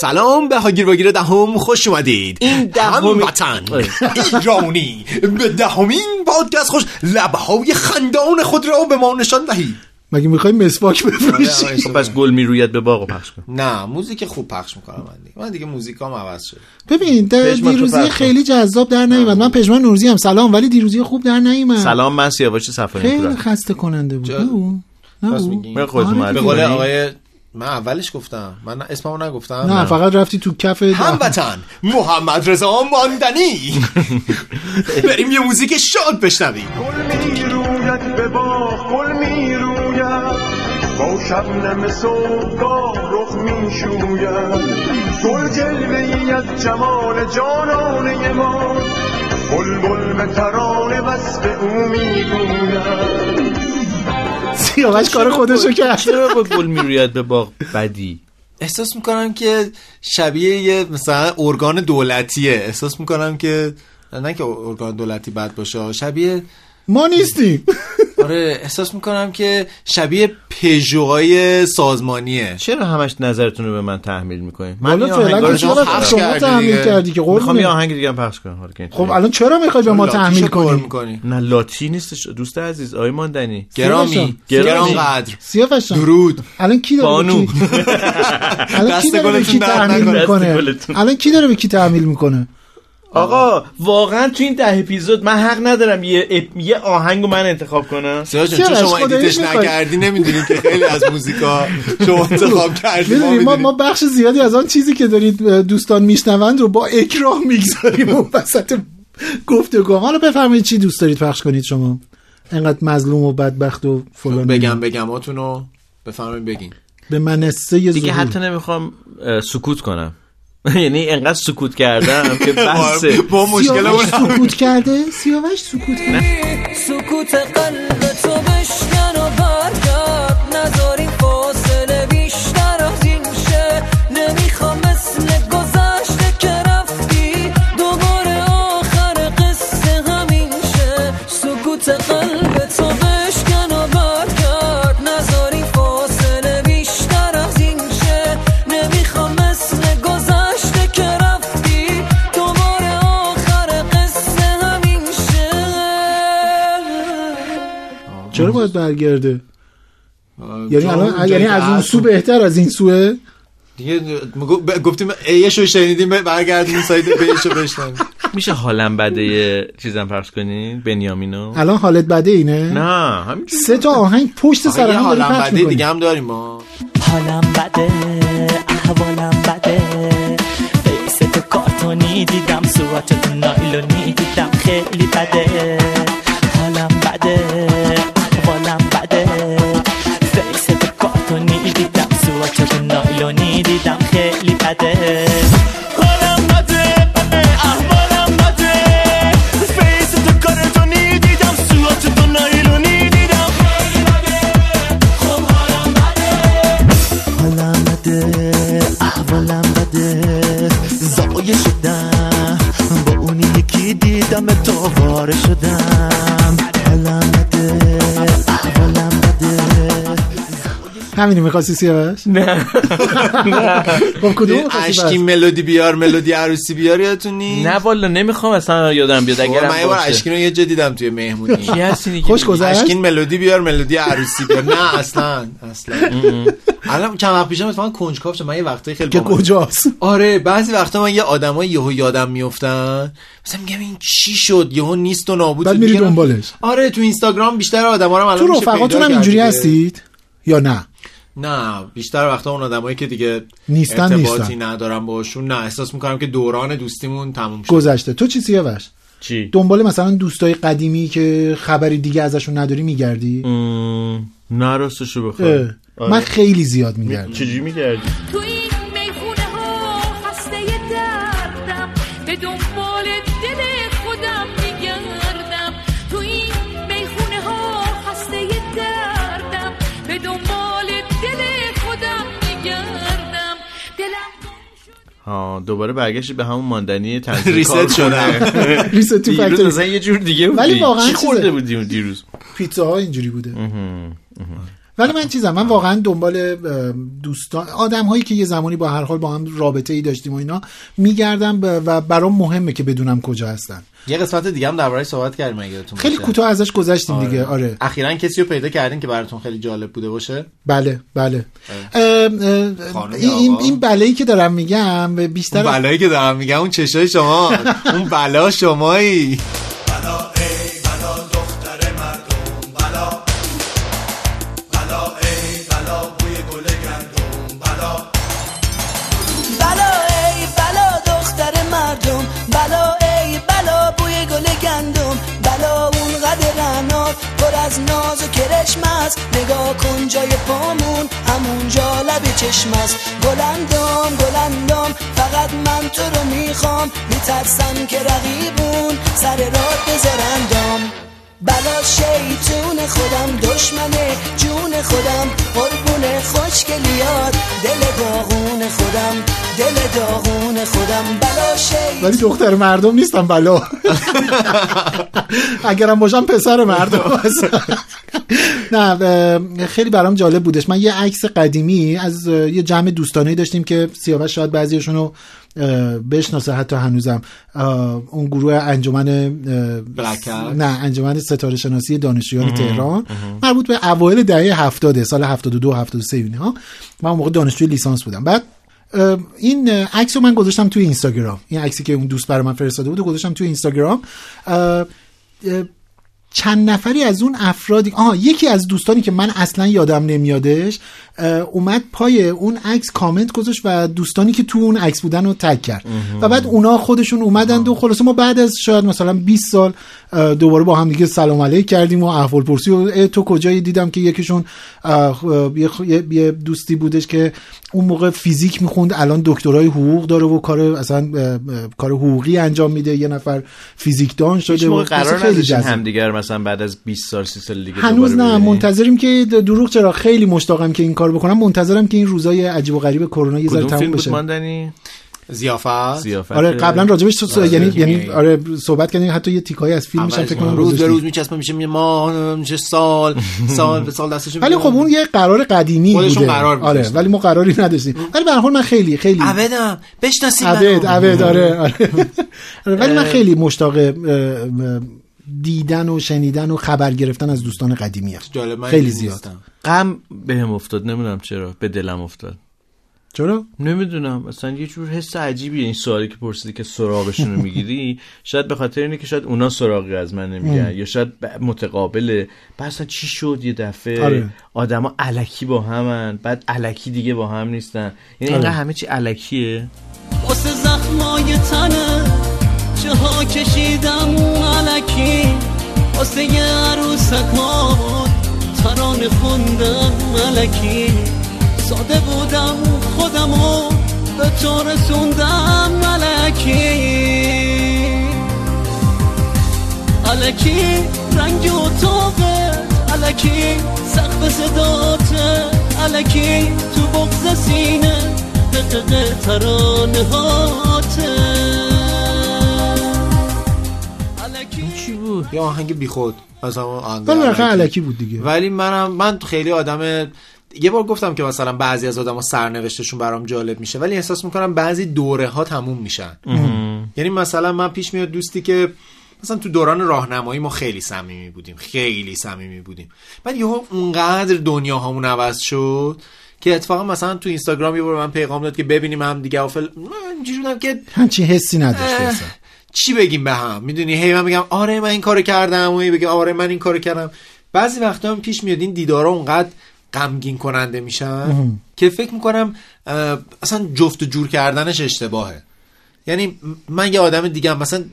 سلام به هاگیر واگیر دهم خوش اومدید. این دهمین- وطن ایرانی به دهمین پادکست خوش لبهای خندان خود را به ما نشان دهید مگه می‌خوای مسواک بفروشی؟ خب پس گل می‌روید به باغ پخش کن. نه موزیک خوب پخش می‌کنم من دیگه. من دیگه موزیکام عوض شد ببین دیروزی. خیلی جذاب در نیومد. من پژمان نورزی هم سلام ولی دیروزی خوب در نیومد. سلام من سیاوش صفایی خیلی خسته کننده بود؟ نه او؟ نه. آره به. قول؟ آقای من اولش گفتم. من اسممو نگفتم نه فقط رفتی تو کف. هموطن محمد رضا ماندنی. بریم یه موزیک شاد بشنویم. گل می روید به باغ گل می روید با شبنم صبحگاه رخ می شوید گل جلوه ای از جمال جانانه ما. بلبل به ترانه وصف او می گوید سیاوش کار خودشو کرد. چرا با گل می‌روید به باغ بدی؟ احساس می‌کنم که شبیه یه مثلا ارگان دولتیه. احساس می‌کنم که نه که ارگان دولتی بد باشه شبیه ما نیستیم. آره احساس می‌کنم که شبیه پژوهای سازمانیه. چرا همش نظرتون رو به من تحمیل می‌کنین؟ من فعلا شما تحمیل. کردی که می‌خوام یه آهنگ دیگه هم پخش کنم. خب. الان چرا می‌خوای به ما تحمیل کنی؟ می‌کنی؟ نه لاتی نیستش. دوست عزیز آقای ماندنی. گرامی. گرامی. گرانقدر. سیاوش درود. الان کی داره بانو. کی الان کی داره به کی تحمیل می‌کنه. الان کی داره به کی تحمیل می‌کنه؟ آقا واقعا تو این ده اپیزود من حق ندارم یه اپ... یه آهنگو من انتخاب کنم سیاه جان؟ چون شما edit ش؟ نکردی نمی‌دونی که خیلی از موزیکا شما انتخاب کردی ما می‌دونی ما. ما بخش زیادی از آن چیزی که دارید دوستان میشنوند رو با اکراه می‌گذاریم اون وسط گفتگو حالا بفرمایید چی دوست دارید پخش کنید شما انقدر مظلوم و بدبخت و فلان بگم بگماتونو بفهمین بگین به منصه دیگه. حتی نمی‌خوام سکوت کنم یعنی انقدر سکوت کردم که بس با مشکلمون سکوت کرده؟ سیاوش سکوت کرده؟ سکوت قلب. چرا باید برگرده؟ یعنی الان یعنی از اون سو بهتر از این سوه؟ دیگه گفتیم ایش رو شنیدیم برگردیم سایت بیش رو بشنیم میشه حالم بده یه چیزم پخش کنین بنیامینو؟ الان حالت بده اینه؟ نه همینجوری سه تا آهنگ پشت سر هم داری حالم بده می‌کنی. دیگه هم داریم ما. حالم بده احوالم بده. فیس تو کارتونی دیدم صورت تو نایلونی دیدم خیلی بده. همینی می‌خواستی سیاوش؟ نه. با کدوم اشکی؟ ملودی بیار ملودی عروسی بیار یادتون نیست؟ نه والا نمی‌خوام اصلا یادم بیاد. بابا، من اگرم یه بار اشکین رو یه جا دیدم توی مهمونی. کی هستی خوش گذشت؟ اشکین ملودی بیار ملودی عروسی بیار. نه اصلا اصلا. الان چند وقت پیشم اتفاقا کنجکاو شدم من یه وقتایی خیلی که من- کجاست؟ آره بعضی وقتا من یه آدمای یهو یادم میافتن. مثلا میگم این چی شد؟ یهو نیست و نابود بعد شد. میری دنبالش. آره تو اینستاگرام بیشتر آدما رو الان تو رفقاتون هم اینجوری. هستید؟ یا نه؟ نه بیشتر وقتا اون آدمایی که دیگه نیستن، ارتباطی نیستن. ندارم باشون نه احساس می‌کنم که دوران دوستیمون تموم شد گذشته. تو چی سیاوش؟ چی؟ دنبال مثلا دوستای قدیمی که خبری دیگه ازشون نداری میگردی؟ نه راستشو اه. بخوای آره. من خیلی زیاد میگردم. چجوری میگردی؟ دوباره برگشتی به همون ماندنی تنظیم ریست. کنه. ریست تو فکتوری مثلا یه جور دیگه ولی واقعا چی. خورده بودی اون دیروز پیتزا ها اینجوری بوده ولی من چیزم من واقعا دنبال دوستان آدم هایی که یه زمانی با هر حال با هم رابطه ای داشتیم و اینا میگردم و برام مهمه که بدونم کجا هستن. یه قسمت دیگه هم درباره‌اش صحبت کردیم اگه خیلی. کوتاه ازش گذشتیم دیگه. آره. اخیرا کسی رو پیدا کردین که براتون خیلی جالب بوده باشه؟ بله بله. اه، این این- بلایی که دارم میگم بیشتر اون بلایی که دارم میگم اون چشای شما. اون بلا شمایی. از ناز و کرشم است. نگاه کن جای پامون همونجا لب چشم است. گلندم گلندم فقط من تو رو می‌خوام. میترسم که رقیبون سر راه بذارندم بلا شیطون خودم دشمن جون خودم قربون خوشگلیات دل داغون خودم دل داغون خودم. بلا شیطون ولی دختر مردم نیستم بلا. اگرم باشم پسر مردم. نه خیلی برام جالب بودش. من یه عکس قدیمی از یه جمع دوستانه داشتیم که سیاوش شاید بعضیشون رو بشناسه حتی هنوزم. اون گروه انجمن. نه انجمن ستاره شناسی دانشجویان تهران. مربوط به اوایل دهه 70 سال 72 73 اینها من اون موقع دانشجوی لیسانس بودم. بعد این عکس رو من گذاشتم توی اینستاگرام. این عکسی که اون دوست برای من فرستاده بود گذاشتم توی اینستاگرام. چند نفری از اون افرادی آها یکی از دوستانی که من اصلا یادم نمیادش اومد پای اون عکس کامنت گذاشت و دوستانی که تو اون عکس بودن رو تگ کرد و بعد اونا خودشون اومدند و خلاصه ما بعد از شاید مثلا 20 سال دوباره با هم دیگه سلام علیک کردیم و احوال پرسی و تو کجایی دیدم که یکیشون اه، یه دوستی بودش که اون موقع فیزیک می‌خوند الان دکترای حقوق داره و کار اصلا کار حقوقی انجام میده یه نفر فیزیکدان شده و قرار خیلی. همدیگر مثلا بعد از 20 سال 30 سال دیگه هنوز نه؟ منتظریم که دروغ چرا خیلی مشتاقم که این کار بکنم منتظرم که این روزای عجیب و غریب کرونا یه ذره تموم فیلم بشه. زیافت. زیافت. آره قبلا راجبش تو آره، یعنی. یعنی آره صحبت کردیم حتی یه تیکایی از فیلمش هم فکر کنم روز به. روز میچسبه میشه یه ماه میشه سال سال به سال دستش ولی خب اون یه قرار قدیمی خودشون بوده. قرار آره. ولی ما قراری نداشتیم. ولی به هر حال من خیلی خیلی عبدم بشناسید عبد. عبد آره آره. آره، ولی من خیلی مشتاق دیدن و شنیدن و خبر گرفتن از دوستان قدیمی هم. جالب من خیلی زیاد. غم بهم افتاد نمی‌دونم چرا. به دلم افتاد. چرا؟ نمی‌دونم. مثلا یه جور حس عجیبیه این سوالی که پرسیدی که سراغشون رو می‌گیری. شاید به خاطر اینه که شاید اونا سراغی از من نمیگن یا شاید متقابله بعد اصلا چی شد یه دفعه؟ آره. آدما علکی با همن. بعد علکی دیگه با هم نیستن. یعنی آره. اینقدر همه چی علکیه واسه زخمای تنه. ها کشیدم علکی. واسه یه عروسکات ترانه خوندم ملکی ساده بودم خودمو به تو رسوندم ملکی علکی رنگ اتاقت علکی. سقف صدات علکی. تو بغز سینه دقیقه ترانه علکی یه آهنگ بیخود. مثلا علکی. علکی بود دیگه. ولی منم من خیلی آدم یه بار گفتم که مثلا بعضی از آدم سرنوشتشون برام جالب میشه ولی احساس می‌کنم بعضی دوره ها تموم میشن. یعنی مثلا من پیش میاد دوستی که مثلا تو دوران راهنمایی ما خیلی صمیمی بودیم خیلی صمیمی بودیم. بعد یهو اونقدر دنیا هامون عوض شد که اتفاقا مثلا تو اینستاگرام یه بار من پیغام داد که ببینیم هم دیگه و فل من که همچین حسی اصلا. چی بگیم به هم؟ می‌دونی هی من میگم آره من این کارو کردم و هی بگم آره من این کارو کردم. بعضی وقتا هم پیش میاد این دیدارا اونقدر غمگین کننده میشن که فکر می‌کنم اصلا جفت و جور کردنش اشتباهه. یعنی من یه آدم دیگه مثلا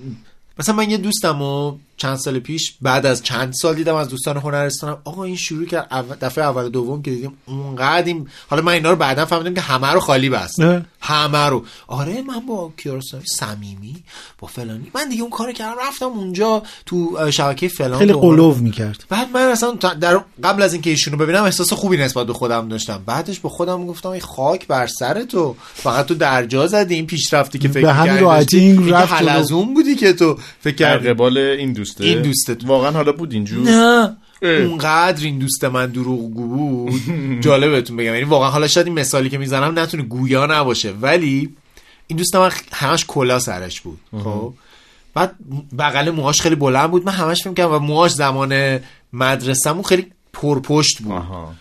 مثلا من یه دوستم و چند سال پیش بعد از چند سال دیدم از دوستان هنرستانم آقا این شروع کرد اول- دفعه اول و دوم که دیدیم اونقدر این حالا من اینا رو بعدا فهمیدم که همه رو خالی بست نه. همه رو آره من با کیارستمی صمیمی با فلانی من دیگه اون کارو کردم رفتم اونجا تو شبکه فلان خیلی. قلوب می‌کرد بعد من اصلا در قبل از اینکه ایشونو ببینم احساس خوبی نسبت به خودم داشتم بعدش به خودم گفتم ای خاک بر سر تو فقط تو درجا زدی این پیشرفتی که فکر به همین راحتی. این این رفت که جلو. حلزون بودی که تو فکر کردی قبال این دوسته. این دوستت. واقعا حالا بود اینجور. نه. اونقدر این دوست من دروغگو بود. جالب بهتون بگم. یعنی واقعا حالا شاید این مثالی که می‌زنم نتونه گویا نباشه. ولی این دوست من همش کلا سرش بود. خب؟ بعد بغل موهاش خیلی بلند بود. من همش فکر کردم و موهاش زمان مدرسه‌مون خیلی پرپشت بود. آها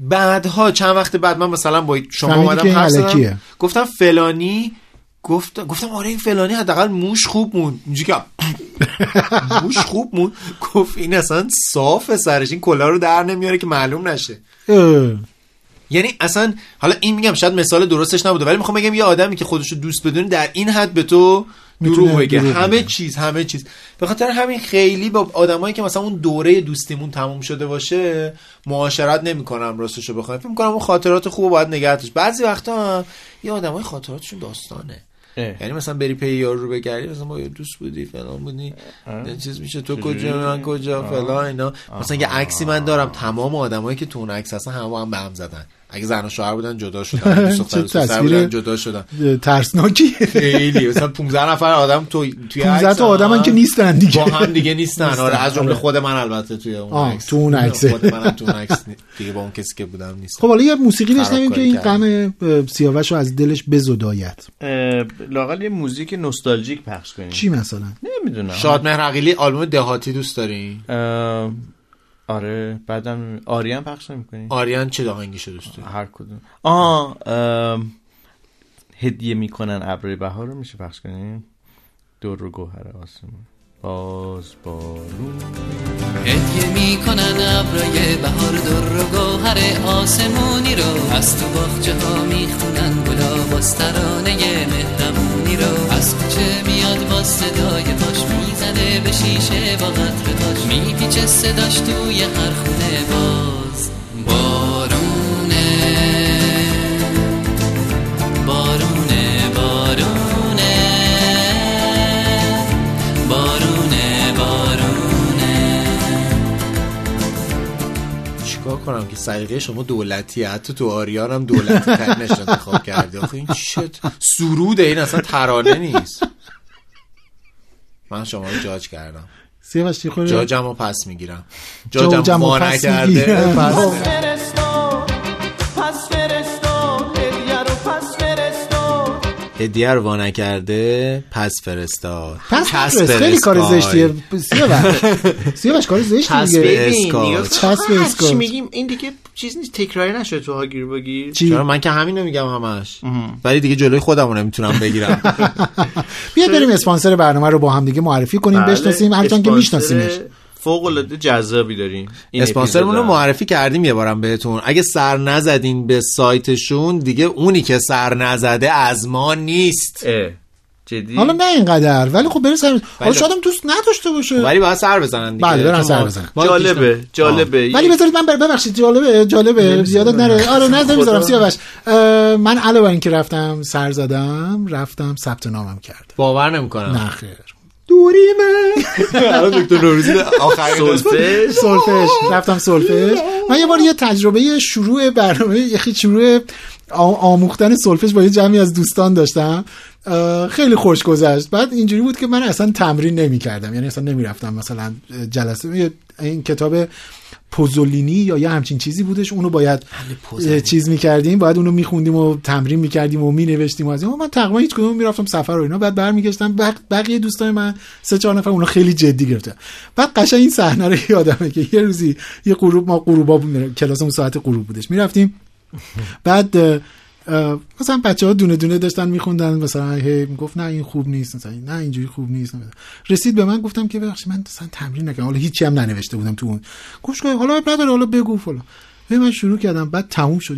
بعدها چند وقت بعد من مثلا با شما اومدم. گفتم فلانی گفت گفتم آره این فلانی حداقل موش خوب مون اینجوری که موش خوب مون گفت این اصلا صاف سرش. این کلا رو در نمیاره که معلوم نشه. یعنی اصلا حالا این میگم شاید مثال درستش نبوده ولی می‌خوام بگم یه آدمی که خودش رو دوست بدونه در این حد به تو دروغ بگه. همه. چیز همه چیز. به خاطر همین خیلی با آدمایی که مثلا اون دوره دوستیمون تموم شده باشه معاشرت نمی‌کنم راستشو بخوام. فکر می‌کنم اون خاطرات خوب باید نگه داشت. بعضی وقتا یه آدمای خاطراتشون داستانه. یعنی مثلا بری پی یارو رو بگردی مثلا ما یه دوست بودی فلان بودی یه چیز میشه تو کجا من کجا فلان اینا. مثلا یه عکسی من دارم تمام آدمایی که تو اون عکس هستن همه هم به هم زدن. اگه زن و شوهر بودن جدا شدن. تصویر جدا شدن. ترسناکی خیلی. مثلا 15 نفر آدم تو توی 15 عکس تا آدم هم که نیستن دیگه. با هم دیگه نیستن. آره از جمله آره. خود من البته توی اون عکس. تو اون عکسه. خود منم تو اون عکس دیگه با اون کسی که بودم نیست خب حالا یه موسیقی بشنویم که این. غم سیاوش رو از دلش بزداید. لاقل یه موزیک نوستالژیک پخش کنیم. چی مثلا؟ نمی‌دونم. شادمهر عقیلی آلبوم دهاتی دوست داری؟ اه، آره بعدم آریان پخش نمی‌کنی؟ آریان چه آهنگیشو دوست داری؟ هر کدوم. آه هدیه می‌کنن ابر بهار رو میشه پخش کنیم دور رو گوهر آسمون. باز بارون هدیه می‌کنن ابرای بهار در و گوهر آسمونی رو. از تو باغچه ها می‌خونن گلا باز ترانه مهربونی رو. از کوچه میاد با صدای پاش می‌زنه به شیشه با قطر تاش میپیچه صداش توی هر خونه باز چیکار کنم که سلیقه شما دولتیه حتی تو آریان هم دولتی ترینش انتخاب کرده آخه این شت سروده. این اصلا ترانه نیست. من شما رو جاج کردم. سیاوش چی خوره جاجم رو پس می‌گیرم. جاجم جاجم رو پس نکرده می‌گیرم. پس. هدیه رو وا نکرده پس فرستاد. پس فرست خیلی کار. زشتیه. سیاوش. سیاوش کار زشتیه کسب دیگه. اسکات. چی میگیم این دیگه چیز نیست تکراری نشده تو هاگیر بگیر. چرا؟ من که همینو میگم همش. ولی دیگه جلوی خودم رو نمی‌تونم بگیرم. بیا بریم اسپانسر برنامه رو با هم دیگه معرفی کنیم بله، بشناسیم. هرچند که میشناسیمش. فوق العاده جذابی داریم این اسپانسرمون رو. معرفی کردیم یه بارم بهتون. اگه سر نزدین به سایتشون دیگه اونی که سر نزده از ما نیست. اه، جدی؟ حالا نه اینقدر ولی خب بریم سر حالا شاید هم دوست نداشته باشه. ولی باید سر بزنن دیگه. بله، برن سر بزنن. جالبه جالبه. ولی بذارید من ببخشید جالبه جالبه. زیادت نره. آره نه نمی‌ذارم. سیاوش. من علاوه اینکه رفتم سر زدم رفتم ثبت نامم کردم. باور نمی‌کنم. نه خیر. دوریمه الان دکتر نوروزی آخرین سولفش سولفش رفتم سولفش من یه بار یه تجربه شروع برنامه یه شروع آموختن سولفش با یه جمعی از دوستان داشتم. خیلی خوش گذشت. بعد اینجوری بود که من اصلا تمرین نمی کردم یعنی اصلا نمی رفتم مثلا جلسه یه- این کتاب پوزولینی یا یه همچین چیزی بودش اونو باید چیز می‌کردیم باید اونو میخوندیم و تمرین می‌کردیم و مینوشتیم و از این. من تقریبا هیچ کدوم می‌رفتم سفر و اینا بعد برمیگشتم بق... بقیه دوستان من سه چهار نفر اونا خیلی جدی گرفتن. بعد قشنگ این صحنه رو یادمه که یه روزی یه غروب ما غروبا بود کلاسمون ساعت غروب بودش می‌رفتیم. بعد مثلا بچه ها دونه دونه داشتن میخوندن مثلا هی می‌گفت نه این خوب نیست مثلا نه اینجوری خوب نیست. مثلا. رسید به من گفتم که ببخشید من مثلا تمرین نکردم. حالا هیچی هم ننوشته بودم تو اون. گوش کن حالا نداره حالا بگو فلان. من شروع کردم بعد تموم شد.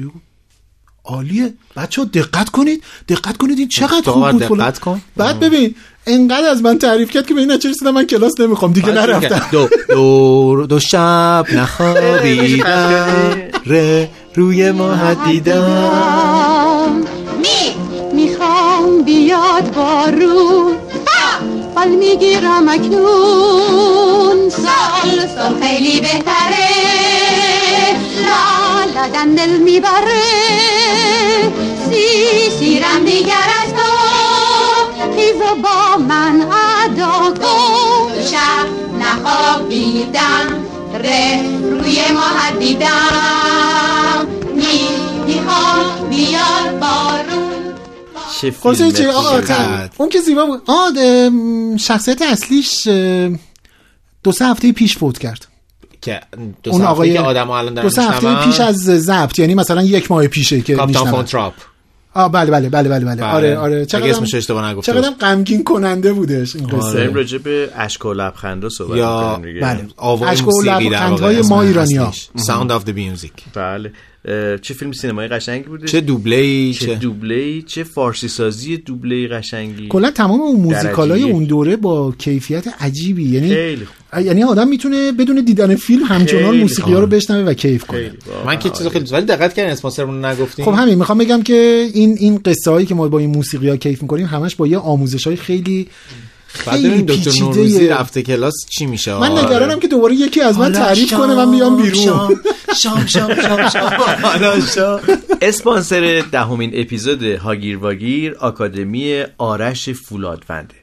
عالیه. بچه ها دقت کنید دقت کنید این چقدر خوب بود فلان. دقت کن. بعد ببین انقدر از من تعریف کرد که به این نتیجه رسیدم من کلاس نمی‌خوام دیگه نرفتم. دو, دو, دو شب نخوابیدم ره روی ما دیدم می می‌خوام بیاد بارون فال می‌گیرم اکنون. سال سال خیلی بهتره. لا لا دل می‌بره. سی سیرم دیگر از تو. خیز با من ادا کن. شب نخوابیدم ره روی ما دیدم چه خلاصه چه فیلم آقا اون که زیبا بود. آه شخصیت اصلیش دو سه هفته پیش فوت کرد. که دو اون سه آقای که آدم الان دو سه هفته. پیش از ضبط. یعنی مثلا یک ماه پیشه که میشنون. فونتراپ آه بله بله بله بله بله. آره آره. اگه چقدر اسمش اشتباه نگفته چقدر غمگین کننده بودش این قصه. داریم راجع به اشک و لبخندا صحبت یا. بله. اشک و لبخندهای ما ایرانی‌ها. Sound of the Music. بله. چه فیلم سینمایی قشنگی بوده چه دوبله چه چه دوبله چه فارسی سازی دوبله قشنگی کلا تمام اون موزیکالای. اون دوره با کیفیت عجیبی یعنی خیلی. یعنی آدم می‌تونه بدون دیدن فیلم همچنان موسیقی ها رو بشنوه و کیف کنه من که چیز. خیلی دوست- ولی دقت کردین اسپانسرمون نگفتیم خب همین می‌خوام بگم که این این قصه هایی که ما با این موسیقی ها کیف می‌کنیم همش با یه آموزش های خیلی بعد دکتر نوروزی رفته کلاس چی میشه؟ من نگرانم که دوباره یکی از من تعریف کنه من بیام بیرون. شام شام شام شام اسپانسر دهمین اپیزود هاگیر واگیر آکادمی آرش فولادونده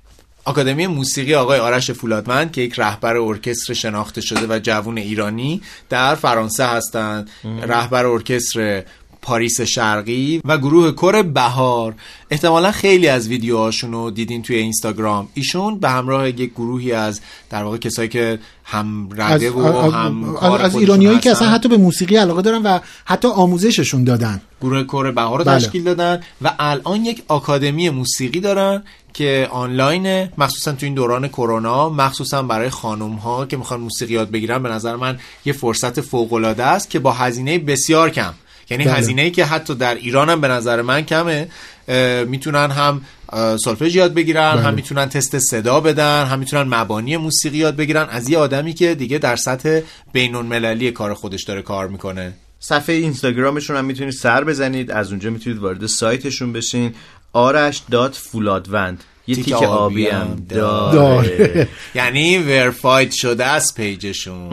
آکادمی موسیقی آقای آرش فولادمند که یک رهبر ارکستر شناخته شده و جوون ایرانی در فرانسه هستند. رهبر ارکستر پاریس شرقی و گروه کور بهار. احتمالا خیلی از ویدیوهاشون رو دیدین توی اینستاگرام. ایشون به همراه یک گروهی از در واقع کسایی که هم رده و هم از, از ایرانیایی که. اصلا حتی به موسیقی علاقه دارن و حتی آموزششون دادن. گروه کور بهار رو بله. تشکیل دادن و الان یک آکادمی موسیقی دارن که آنلاین مخصوصا تو این دوران کرونا مخصوصا برای خانم ها که می‌خوان موسیقی یاد بگیرن. به نظر من یه فرصت فوق العاده است که با هزینه بسیار کم. یعنی بله. هزینه ای که حتی در ایران هم به نظر من کمه می‌تونن هم سولفژ یاد بگیرن بله. هم می‌تونن تست صدا بدن هم می‌تونن مبانی موسیقی یاد بگیرن. از یه آدمی که دیگه در سطح بین المللی کار خودش داره کار می‌کنه. صفحه اینستاگرامشون هم می‌تونید سر بزنید. از اونجا می‌تونید وارد سایتشون بشین. آرش دات فولادوند. یه تیک تیک آبی آبی هم داره. داره. یعنی ورفاید شده از پیجشون.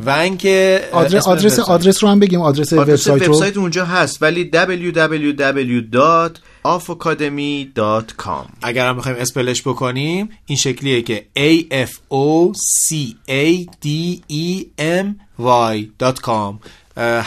و اینکه آدرس آدرس وبسایت. آدرس رو هم بگیم آدرس آدرس وبسایت رو. وبسایت اونجا هست ولی www.afacademy.com اگر هم بخوایم اسپلش بکنیم این شکلیه که a f o c a d e m y.com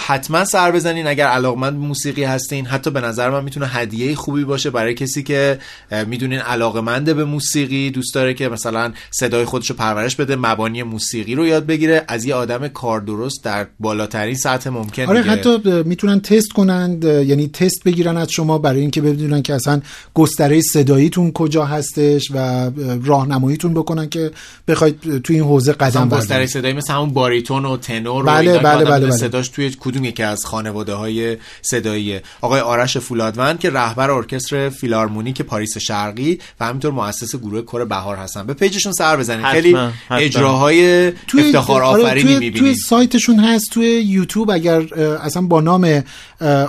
حتما سر بزنین اگر علاقمند به موسیقی هستین حتی به نظر من می‌تونه هدیه خوبی باشه برای کسی که می‌دونین علاقمنده به موسیقی دوست داره که مثلا صدای خودش رو پرورش بده مبانی موسیقی رو یاد بگیره از یه آدم کار درست در بالاترین سطح ممکن آره دیگه. حتی می‌تونن تست کنند یعنی تست بگیرن از شما برای اینکه بدونن که اصلا گستره صداییتون کجا هستش و اه، راهنماییتون بکنن که بخواید تو این حوزه قدم مثلا گستره بردارید صدایی مثل همون باریتون و تنور و بله، که بله، بله، به بله. توی کدوم یکی از خانواده های صداییه آقای آرش فولادوند که رهبر ارکستر فیلارمونیک پاریس شرقی و همینطور مؤسس گروه کر بهار هستن. به page شون سر بزنید. خیلی حتما. اجراهای افتخار آره، آفرینی توی, توی سایتشون هست توی یوتیوب. اگر اصلا با نام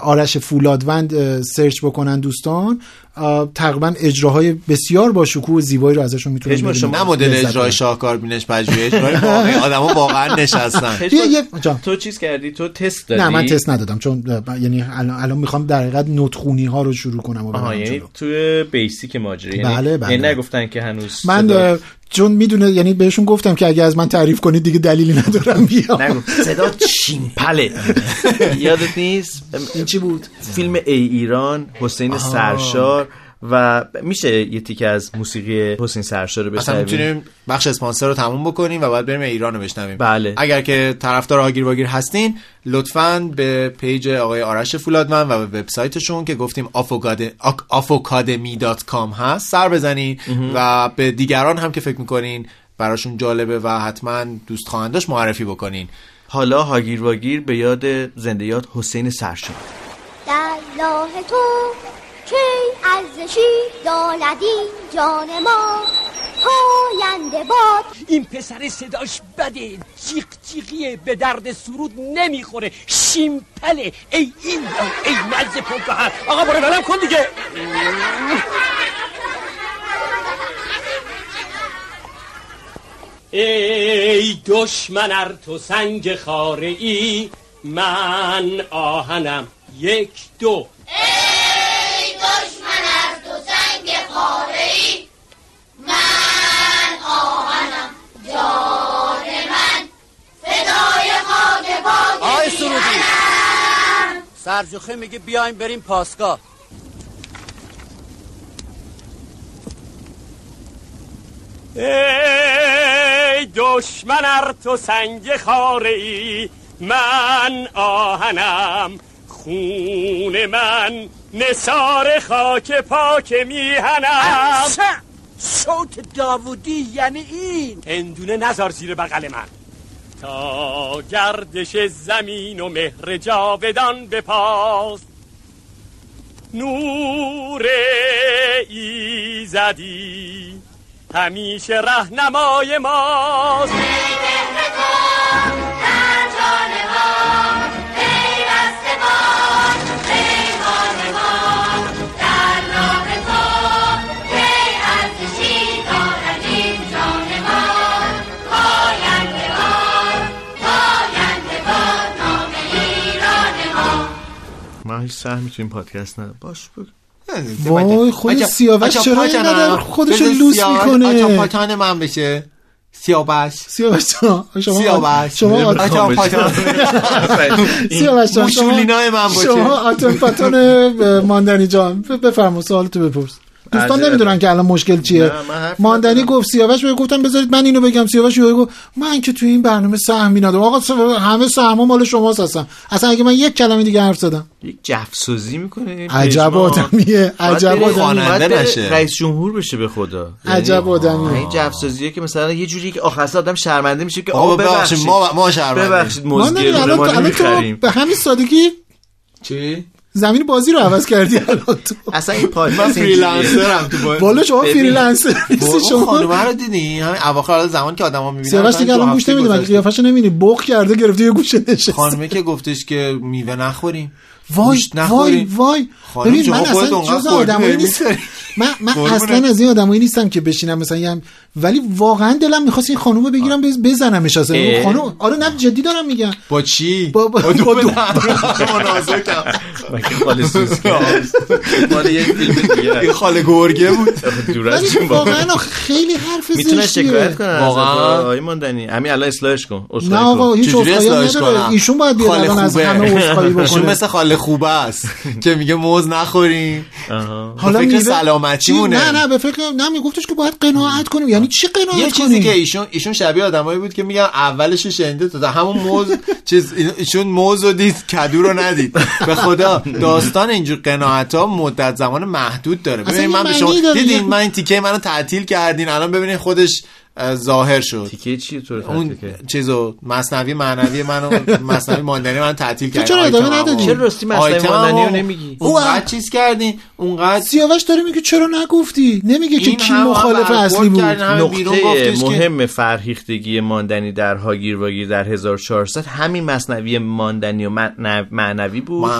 آرش فولادوند search بکنن دوستان تقریبا اجراهای بسیار با شکوه و زیبایی رو ازشون پژمان، ببینن. نه مدل اجرای. شاهکار بینش پژوهش اجرای واقعی آدما واقعا نشستن. تو چیز کردی تو تست دادی نه من تست ندادم چون یعنی الان, الان می‌خوام در حقیقت نطخونی ها رو شروع کنم و یعنی. توی بیسیک ماجرا یعنی بله، بله. نگفتن که هنوز من چون می‌دونه یعنی بهشون گفتم که اگه از من تعریف کنید دیگه دلیلی ندارم بیام نگفت صدا چیمپله. یادت نیست؟ این چی بود؟ فیلم ای ایران حسین سرشار. و میشه یه تیکه از موسیقی حسین سرشار رو اصلا بشنویم؟ می‌تونیم بخش اسپانسر رو تموم بکنیم و بعد بریم ایران رو بشنویم. بله. اگر که طرفدار آگیر واگیر هستین لطفا به پیج آقای آرش فولادمن و به وبسایتشون که گفتیم afocademy.com هست سر بزنین و به دیگران هم که فکر می‌کنین براشون جالبه و حتما دوست خواهنداش معرفی بکنین. حالا هاگیر واگیر به یاد زندیات حسین سرشار. در راه تو کی ارزشی دارد این جان ما. پاینده باد. این پسر صداش بده. جیغ جیغیه به درد سرود نمی‌خوره. شیمپله. ای این ای مزه هست آقا برو ولم کن دیگه. ای دشمن ار تو سنگ خاره ای من آهنم. یک دو. ای دشمن از دو سنگ ای من آهنم جان من. فدای خاک باگی آی سرودی. سرجوخه میگه بیایم بریم پاسگاه. ای دشمن ار تو سنگ خاره ای من آهنم خون من. نسار خاک پاک میهنم. صوت داوودی یعنی این. اندونه نزار زیر بغل من. تا گردش زمین و مهر جاودان بپاس. نور ایزدی همیشه رهنمای ماست. من هیچ سهمی تو این پادکست ندارم باش بگو. وای خود سیاوش چرا. اینقدر خودشو بذار لوس می‌کنه؟ آجا پاچان من بشه. سیاوش. سیاوش شما سیاوش. شما آجا پاچان سیاوش شما موشولینای من باشه. شما آتون پاتون اه، ماندنی جان ب- بفرما سوالتو بپرس. دوستان عجب. نمی‌دونن که الان مشکل چیه. ماندنی. گفت سیاوش بهش گفتم بذارید من اینو بگم. سیاوش یهو گفت من که تو این برنامه سهمی ندارم آقا همه سهم‌ها مال شماست اصلا. اصلا اگه من یک کلمه دیگه حرف زدم. یک جوسازی می‌کنه عجب آدمیه عجب آدمیه. نشه. رئیس جمهور بشه به خدا. عجب یعنی- آدمیه. این جوسازیه که مثلا یه جوری که آخر آدم شرمنده میشه که آقا ببخشید ما ما شرمنده ببخشید ما به همین سادگی چی؟ زمین بازی رو عوض کردی الان تو. اصلا این من پادکست freelancer م تو با والا شما. freelancer نیستی شما. خانومه رو دیدی؟ همین اواخر زمان که آدما می‌بینن سیاوش دیگه الان گوش نمیده مگه قیافش نمی‌بینی. بخ کرده گرفته یه گوشه نشسته. خانومه که گفتش که میوه نخوریم. وای وای. وای ببین من اصلا اونقدر جز آدمایی نیستم. من من. اصلا از این آدمایی نیستم که بشینم مثلا یه هم- ولی واقعا دلم می‌خواست این خانومو بگیرم بز- بزنمش اصلا اه. خانم آره نه جدی دارم میگم با چی با- با- دو با دیگه این خاله گرگه بود از. واقعا خیلی حرف می‌تونه زشتیه شکایت کنه واقعا؟ آقای ماندنی همین الان اصلاحش کن نه آقا. هیچ اصلاحش نداره؟ ایشون باید بیاد الان از. همه ایشون بکنه مثل خاله خوبه است که میگه موز نخوریم. حالا فکر میوه- سلامتیمونه. چی؟ نه نه به فکر نه میگفتش که باید قناعت کنیم یعنی چی یه قناعت چیزی کنیم که ایشون ایشون شبیه آدمایی بود که میگن اولش رو شنیده تا همون موز چیز ایشون موز رو دید کدو رو ندید به خدا داستان اینجور قناعت ها مدت زمان محدود داره ببین یه من به شما. دیدین یه- من این تیکه منو تعطیل کردین الان ببینین خودش ظاهر شد تیکه چیه تو رو اون؟ چیزو مصنوی معنوی منو مصنوی ماندنی منو تعطیل کرد چرا ادامه. ندادی؟ چرا راستی مصنوی ماندنی رو نمیگی؟ اونقدر چیز کردین اونقدر سیاوش داره میگه چرا نگفتی نمیگه که کی مخالف اصلی بود نقطه مهم فرهیختگی ماندنی در هاگیر واگیر در 1400 همین مصنوی ماندنی و معنو- معنوی بود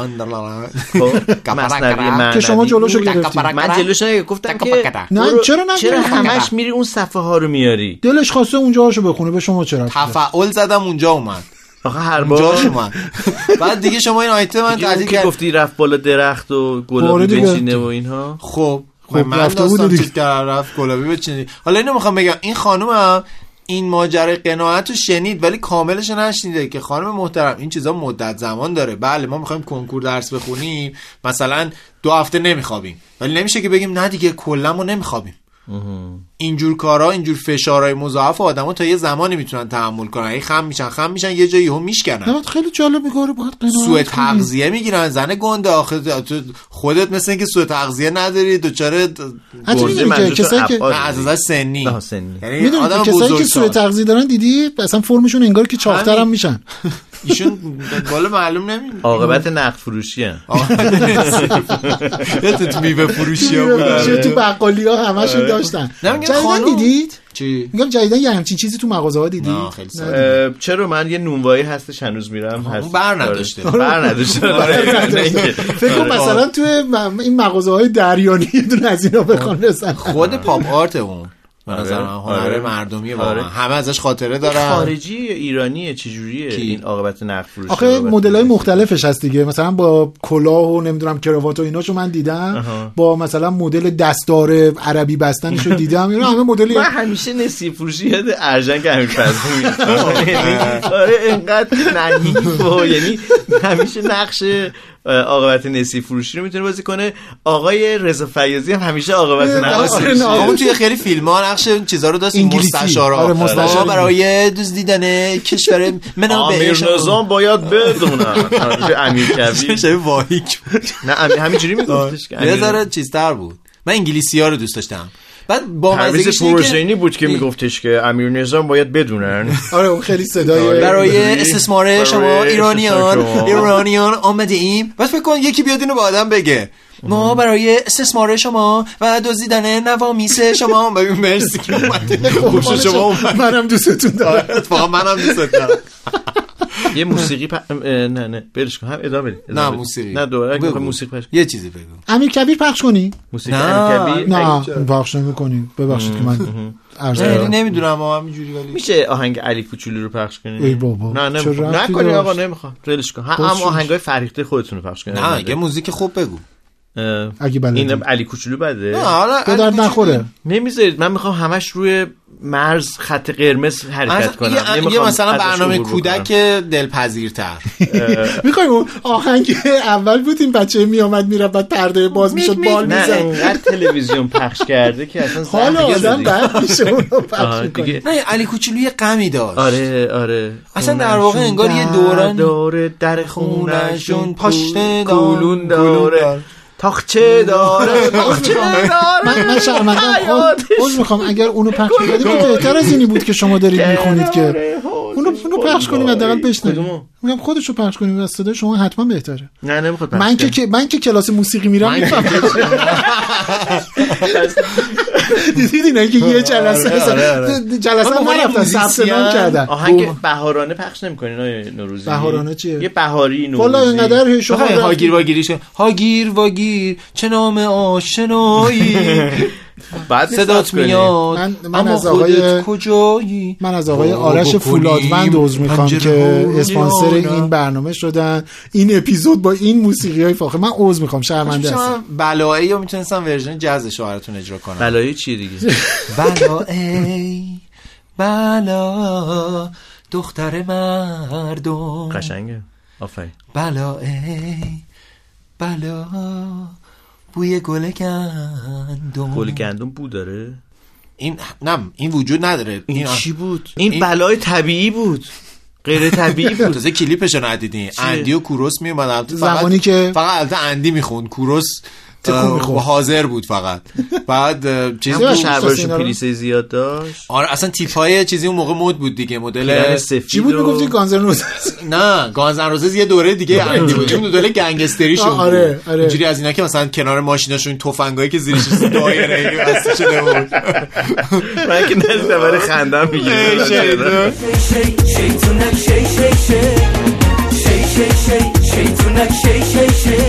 خب مصنوی معنوی که شما جلوشو. گرفتی من جلوش نگه گفتم که نه، چرا نگرفتی؟ چرا همش میری اون صفحه ها رو میاری دلش خواسته اونجا هاشو بخونه به شما چرا تفعول زدم اونجا اومد. آخه هر بار اومد. بعد دیگه شما این آیتم من دیگه اون تعطیل که کرد گفتی رفت بالا درخت و گلابی. بچینه و اینها. خب. خب، من رفته بود دیگه. رفت گلابی بچینی. حالا اینو می‌خوام بگم این خانم هم این ماجرای قناعت رو شنید ولی کاملش نشنیده که خانم محترم این چیزا مدت زمان داره. بله ما می‌خوایم کنکور درس بخونیم. مثلا دو هفته نمیخوابیم. ولی نمیشه که بگیم نه دیگه کلا ما نمیخوابیم. اینجور کارا اینجور فشارهای مضاعف آدما تا یه زمانی می‌تونن تحمل کنن. اگه خم میشن خم میشن یه جایی هم میشکنن. نه خیلی جالب میگه آره باید سوء. تغذیه می‌گیرن زن گنده. تو خودت مثل اینکه سوء تغذیه نداری حتی گنده منظورتون کسایی که از نظر سنی. یعنی می‌دونی آدم که کسایی که سوء تغذیه دارن دیدی؟ اصلا فرمشون انگار که چاقتر هم. میشن. ایشون بالا معلوم نمی عاقبت نقد فروشی هم. یادت تو میوه فروشی ها بودن. تو بقالی ها همشون داشتن. جدیدن. دیدید؟ چی؟ میگم جدیدن یه همچین چیزی تو مغازه ها دیدید؟ نه، خیلی چرا من یه نونوایی هستش هنوز میرم هست. اون بر نداشته. آره. بر نداشته آره، اینکه. فکر کن مثلا تو این مغازه های دریانی یه دونه از اینا بخوان بزن خود پاپ آرت اون. به آره، نظر من هنر آره. مردمی آره. واقعا همه ازش خاطره دارن خارجی یا ایرانیه چجوریه کی؟ این عاقبت نقد فروشی آخه عاقبت مدل های فروشی؟ مختلفش هست دیگه مثلا با کلاه و نمی‌دونم کراوات و ایناشو من دیدم آها. با مثلا مدل دستار عربی بستنشو دیدم اینا همه مدلی من همیشه نسی فروشی یاد ارژنگ همین میاد آره اینقدر نحیف و یعنی همیشه نقش عاقبت نسی فروشی رو می‌تونه بازی کنه. آقای رضا فیاضی هم همیشه عاقبت نسی آره،. اون توی خیلی فیلم ها نقش این چیزا رو داشت. مستشارا آره، مستشار. برای دزدیدن کشور منابع آمیر نظام باید بدونن. آره، امیر کبیر. شبیه واهیک. نه امیر همینجوری میگفتش که یه امیر- ذره چیزتر بود. من انگلیسی ها رو دوست داشتم. بعد با مزگیش پرزینی بود که میگفتش که امیر نظام باید بدونن. آره اون خیلی صدای برای استثمار شما ایرانیان. ایرانیان آمده ایم بس فکر کن یکی بیاد اینو به آدم بگه. ما برای استثمار شما و دزدیدن نوامیس شما ببین مرسی که اومدی. خوب شد شما منم دوستتون دارم. اتفاقا منم دوست دارم. یه موسیقی پ... نه نه. برش کن هم ادامه ادامه نه. موسیقی. نه دوباره بگو. می‌خوای موسیقی پخش یه چیزی بگو. امیر کبیر پخش کنی؟ موسیقی نه، امیر کبیر. نه پخش نمی‌کنی ببخشید که من عرض نه نمی‌دونم ما همینجوری ولی. میشه آهنگ علی کوچولو رو پخش کنی؟ ای بابا. نه ربطی نکنی آقا؟ نمی‌خوام. ولش کن. هم؟ آهنگای فرهیخته خودتون رو پخش کنی. نه یه موزیک خوب بگو. اگه بلدی. این علی کوچولو بده؟ نه حالا به درد نخوره. نمی‌ذارید. من می‌خوام همش روی مرز خط قرمز حرکت کنم. یه, مثلا برنامه کودک. دلپذیرتر. می‌خوایم اون آهنگ اول بود این بچه میامد می‌رفت بعد پرده باز می‌شد بال نه می‌زد. تلویزیون پخش کرده که اصلا حال زهر دیگه آدم. بد میشه اونو پخش دیگه نه علی کوچولو یه غمی داشت. آره آره. اصلا در واقع انگار یه دوران داره در خونشون پاشته کولون داره. دار. تاخچه داره تاخچه داره من من شرمندم عذر می‌خوام. اگر اونو پخش می‌کردیم بهتر از اینی بود که شما دارید می‌خونید که. اونو اونو پخش کنیم حداقل بشنویم. کدومو؟ میگم خودشو پخش کنیم از صدای شما حتما بهتره. نه نمی‌خواد پخش من. که من که کلاس موسیقی میرم اینا که یه جلسه جلسه آره، هم نرفتن ثبت نام کردن آهنگ بهارانه پخش نمی‌کنین نوروزی. بهارانه چیه؟ یه بهاری نوروزی. والا اینقدر هی شما. هاگیر واگیریشه هاگیر واگیر چه نام آشنایی؟ بعد صدات. میاد. من- من از آقای- کجایی؟ من از آقای آرش فولادوند عذر می‌خوام که اسپانسر نه. این برنامه شدن. این اپیزود با این موسیقی های فاخر. من عذر می‌خوام شرمنده هستم. من بلایی رو می‌تونستم ورژن جزش رو براتون اجرا کنم. بلایی چیه دیگه؟ بلا ای بلا دختر مردم. قشنگه. آفرین. بلا ای بلا بوی گل گندم. گل گندم بو داره؟ این نه این وجود نداره. این این چی بود؟ این این- بلای طبیعی بود. غیر طبیعی بود. تازه کلیپشو ندیدین اندی و کوروس میومد زمانی که- فقط البته اندی می‌خوند. کوروس. حاضر بود فقط. بعد چیز بود. پلیسه زیاد داشت؟ آره اصلا تیپ های چیزی اون موقع مد بود دیگه مدل سفید چی بود و- می‌گفتی؟ گانزر روز نه گانزن روزز یه دوره دیگه اندی بود اون دوره گنگستریشون آه، آره، بود. آره. اینجوری از اینا که مثلا کنار ماشیناشون تفنگایی که زیرش دایره ای بسته شده بود. من که ندیدم برای خندم می‌گیره شیطون. شیطونک شی شی شی شی شی شی شیطونک شی شی شی شی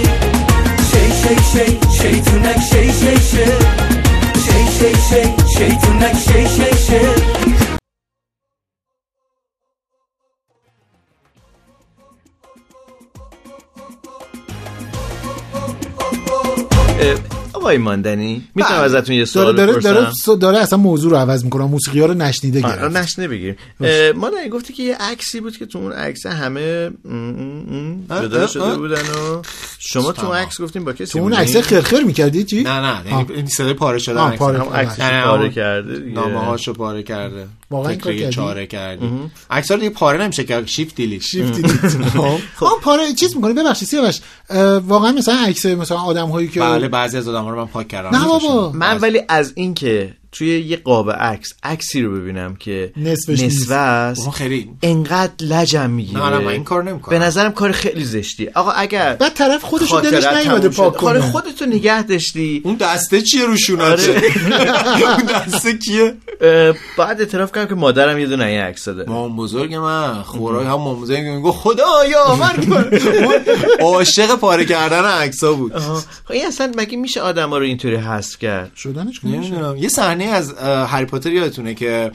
آقای ماندنی می‌تونم بله. ازتون یه داره سوال داره بپرسم داره, داره اصلا موضوع رو عوض می‌کنه موسیقی ها رو نشنیده آره، گرفت نشنه بگیر ما نه گفتی که یه عکسی بود که تو اون عکس همه م- م- م- جدا شده. بودن و شما تو اون عکس گفتیم با کسی تو اون؟ عکس خرخر می‌کردی چی نه نه یعنی این صدای پاره شده عکس. پاره. کرده. نامه هاشو پاره کرده واقعا کار؟ چاره کردی عکس رو دیگه پاره نمیشه که شیفت دیلیت شیفتی خب پاره چیز می‌کنه ببخشید سیاوش واقعا مثلا عکس مثلا آدم هایی که بله بعضی از آدم رو من پاک کردم. نه بابا. من ولی از این که توی یه قاب عکس عکسی رو ببینم که نصفش نیست. نصف است. اون خیلی انقدر لجم می‌گیره. نه، نه، من این کار نمی‌کنم. به نظرم کار خیلی زشتی. آقا اگر بعد طرف خودش رو دلش نیومده. پاک کار کنه خودتو نگه داشتی. اون دسته چیه روشوناته اون دسته کیه؟ بعد اعتراف کنم که مادرم یه دونه این عکس داده. مام بزرگ من خوراک هم مام بزرگ گفت خدایا مرگ من عاشق پاره کردن عکسا بود. خب این اصلا مگه میشه آدم رو اینطوری حذف کرد؟ شدنش نمیشه. نمی‌دونم یه صحنه از اه، هری پاتر یادتونه که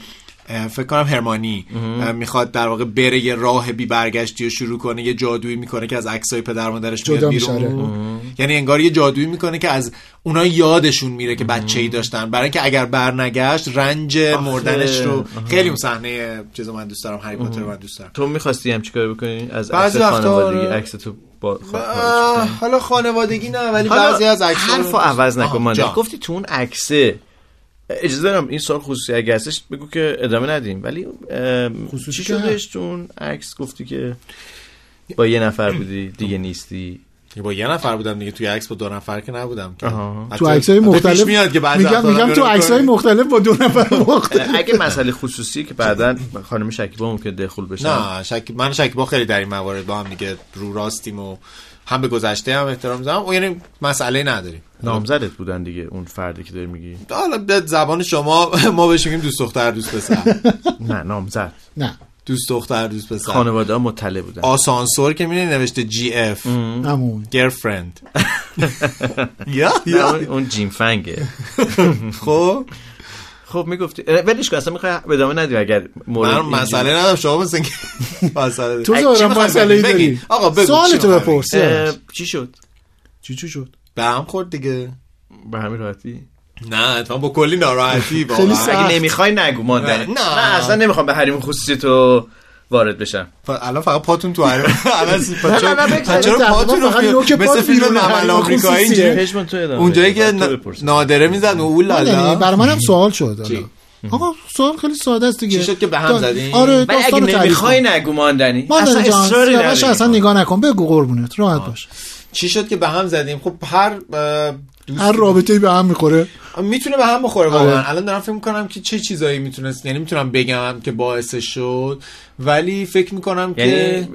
فکر کنم هرمانی می‌خواد در واقع بره یه راه بی برگشتی و شروع کنه یه جادویی می‌کنه که از عکسای پدر مادرش میاد بیرون. یعنی انگار یه جادویی می‌کنه که از اونا یادشون میره که بچه ای داشتن. برای اینکه اگر برنگشت رنج مردنش رو. خیلی اون صحنه چیزو من دوست دارم هری پاتر من دوست دارم. تو می‌خواستی هم چیکار بکنی؟ از عکس خانوادگی عکس تو با حالا خانوادگی نه ولی بعضی از عکس حرفو عوض نکن گفتی تو اون عکسه اجازه دارم این سال خصوصی اگه هستش بگو که ادامه ندیم. ولی خصوصی چی شدش تو اون عکس گفتی که با یه نفر بودی دیگه نیستی. با یه نفر بودم دیگه توی عکس با دو نفر که نبودم تو عکسای حتی پیش مختلف میاد که بعضی میگم میگم تو عکسای کنه. مختلف با دو نفر مختلف اگه مسئله خصوصی که بعدا خانم شکیبا ممکن دخول بشه. نه شک... من شکیبا خیلی در این موارد با هم دیگه رو راستیم و هم به گذشته هم احترام می‌ذارم. یعنی مسئله نداریم. نامزدت بودن دیگه اون فردی که داری میگی. حالا به زبان شما ما بهش میگیم دوست دختر دوست پسر. نه نامزد. نه. دوست دختر دوست پسر. خانواده ها مطلع بودن. آسانسور که می‌دونی نوشته جی اف همون. گرفرند یا نه، اون- اون جیم فنگه. خب. خب می‌گفتی ولش کن اصلا می‌خوای ادامه ندی اگر مورد من مسئله ندارم شما مثل اینکه مسئله تو می‌خوای مسئله ای بگی؟ داری. آقا بگو سوال چی تو بپرس. چی شد چی چی شد به هم خورد دیگه به همین راحتی نه اتفاقا با کلی ناراحتی سخت. اگه نمی‌خوای نگو ماندنی نه. نه اصلا نمی‌خوام به حریم خصوصی تو وارد بشم. الان فقط پاتون تو الان چرا- پاتون رو مثل فیلم حریم آمریکایی ادامه اونجایی. که. نادره می‌زد او ماندنی، لالا برای منم سوال شد؟ آقا سوال خیلی ساده است دیگه. چی شد که به هم زدین؟ آره اگه داستان تعریف نمی‌خوای. نگو ماندنی. اصلا اصراری نداری اصلا نگاه نکن. بگو قربونت. راحت باش. چی شد که به هم زدیم؟ خب هر هر رابطه به هم می‌خوره. می‌تونه به هم بخوره واقعا. آره. الان دارم فکر می‌کنم که چه چیزایی می‌تونست یعنی می‌تونم بگم که باعثش شد ولی فکر می‌کنم که یعنی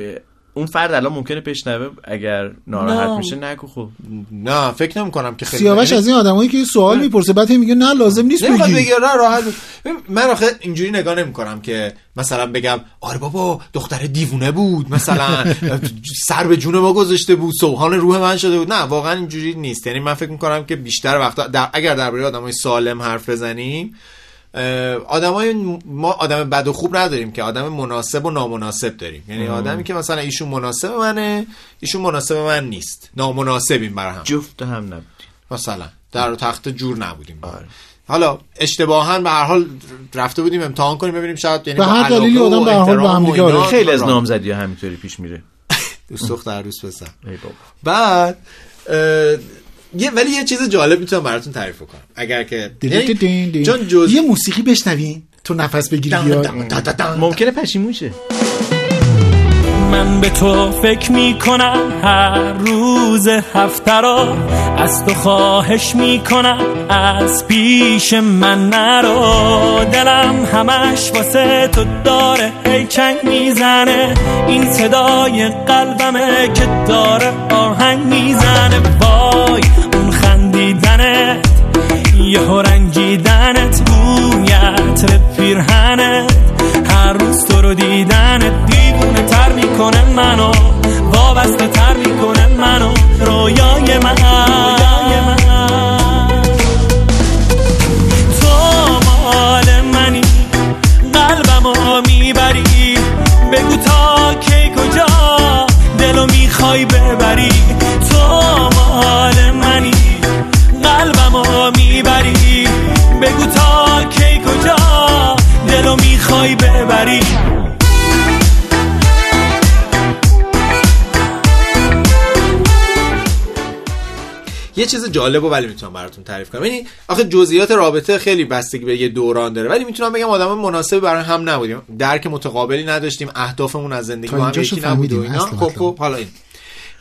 اون فرد الان ممکنه بشنوه اگر ناراحت نه. میشه نگو خب. نه فکر نمی کنم که خیلی سیاوش از این آدمایی که سوال می‌پرسه بعد میگه نه لازم نیست بگی. بگی نه راحت من آخه اینجوری نگاه نمی کنم که مثلا بگم آره بابا دختر دیوونه بود مثلا سر به جون ما گذاشته بود سوهان روح من شده بود. نه واقعا اینجوری نیست. یعنی من فکر می‌کنم که بیشتر وقتا در اگر درباره آدمای سالم حرف بزنیم آدمای ما آدم بد و خوب نداریم که آدم مناسب و نامناسب داریم. یعنی آدمی که مثلا ایشون مناسب منه ایشون مناسب من نیست. نامناسبیم برای هم. جفت هم نبودی مثلا در تخت جور نبودیم. حالا اشتباها به هر حال رفته بودیم امتحان کنیم ببینیم شاید یعنی به هر دلیلی آدم به هر حال با هم دیگه آره. خیلی از نامزدی ها همینطوری پیش میره. دوست دختر دوست پسر بعد یه ولی یه چیز جالب می‌تونم براتون تعریف کنم. اگر که یعنی. چون جز یه موسیقی بشنوین تو نفس بگیری. ممکنه پشیمون شه من به تو فکر می کنم هر روز هفته را از تو خواهش می کنم از پیش من نرو. دلم همش واسه تو داره هی چنگ می‌زنه. این صدای قلبمه که داره آهنگ می‌زنه. وای. اون خندیدنت یه رنگیدنت روی عطر پیرهنت هر روز تو رو دیدنت دیوونه تر می‌کنه منو. وابسته تر می‌کنه منو. رویای من رویای من. چیز جالب و ولی می‌تونم براتون تعریف کنم. یعنی آخه جزئیات رابطه خیلی بستگی به یه دوران داره. ولی می‌تونم بگم آدم مناسب برای هم نبودیم. درک متقابلی نداشتیم. اهدافمون از زندگی با هم یکی نبود و اینا. خب. خب حالا این.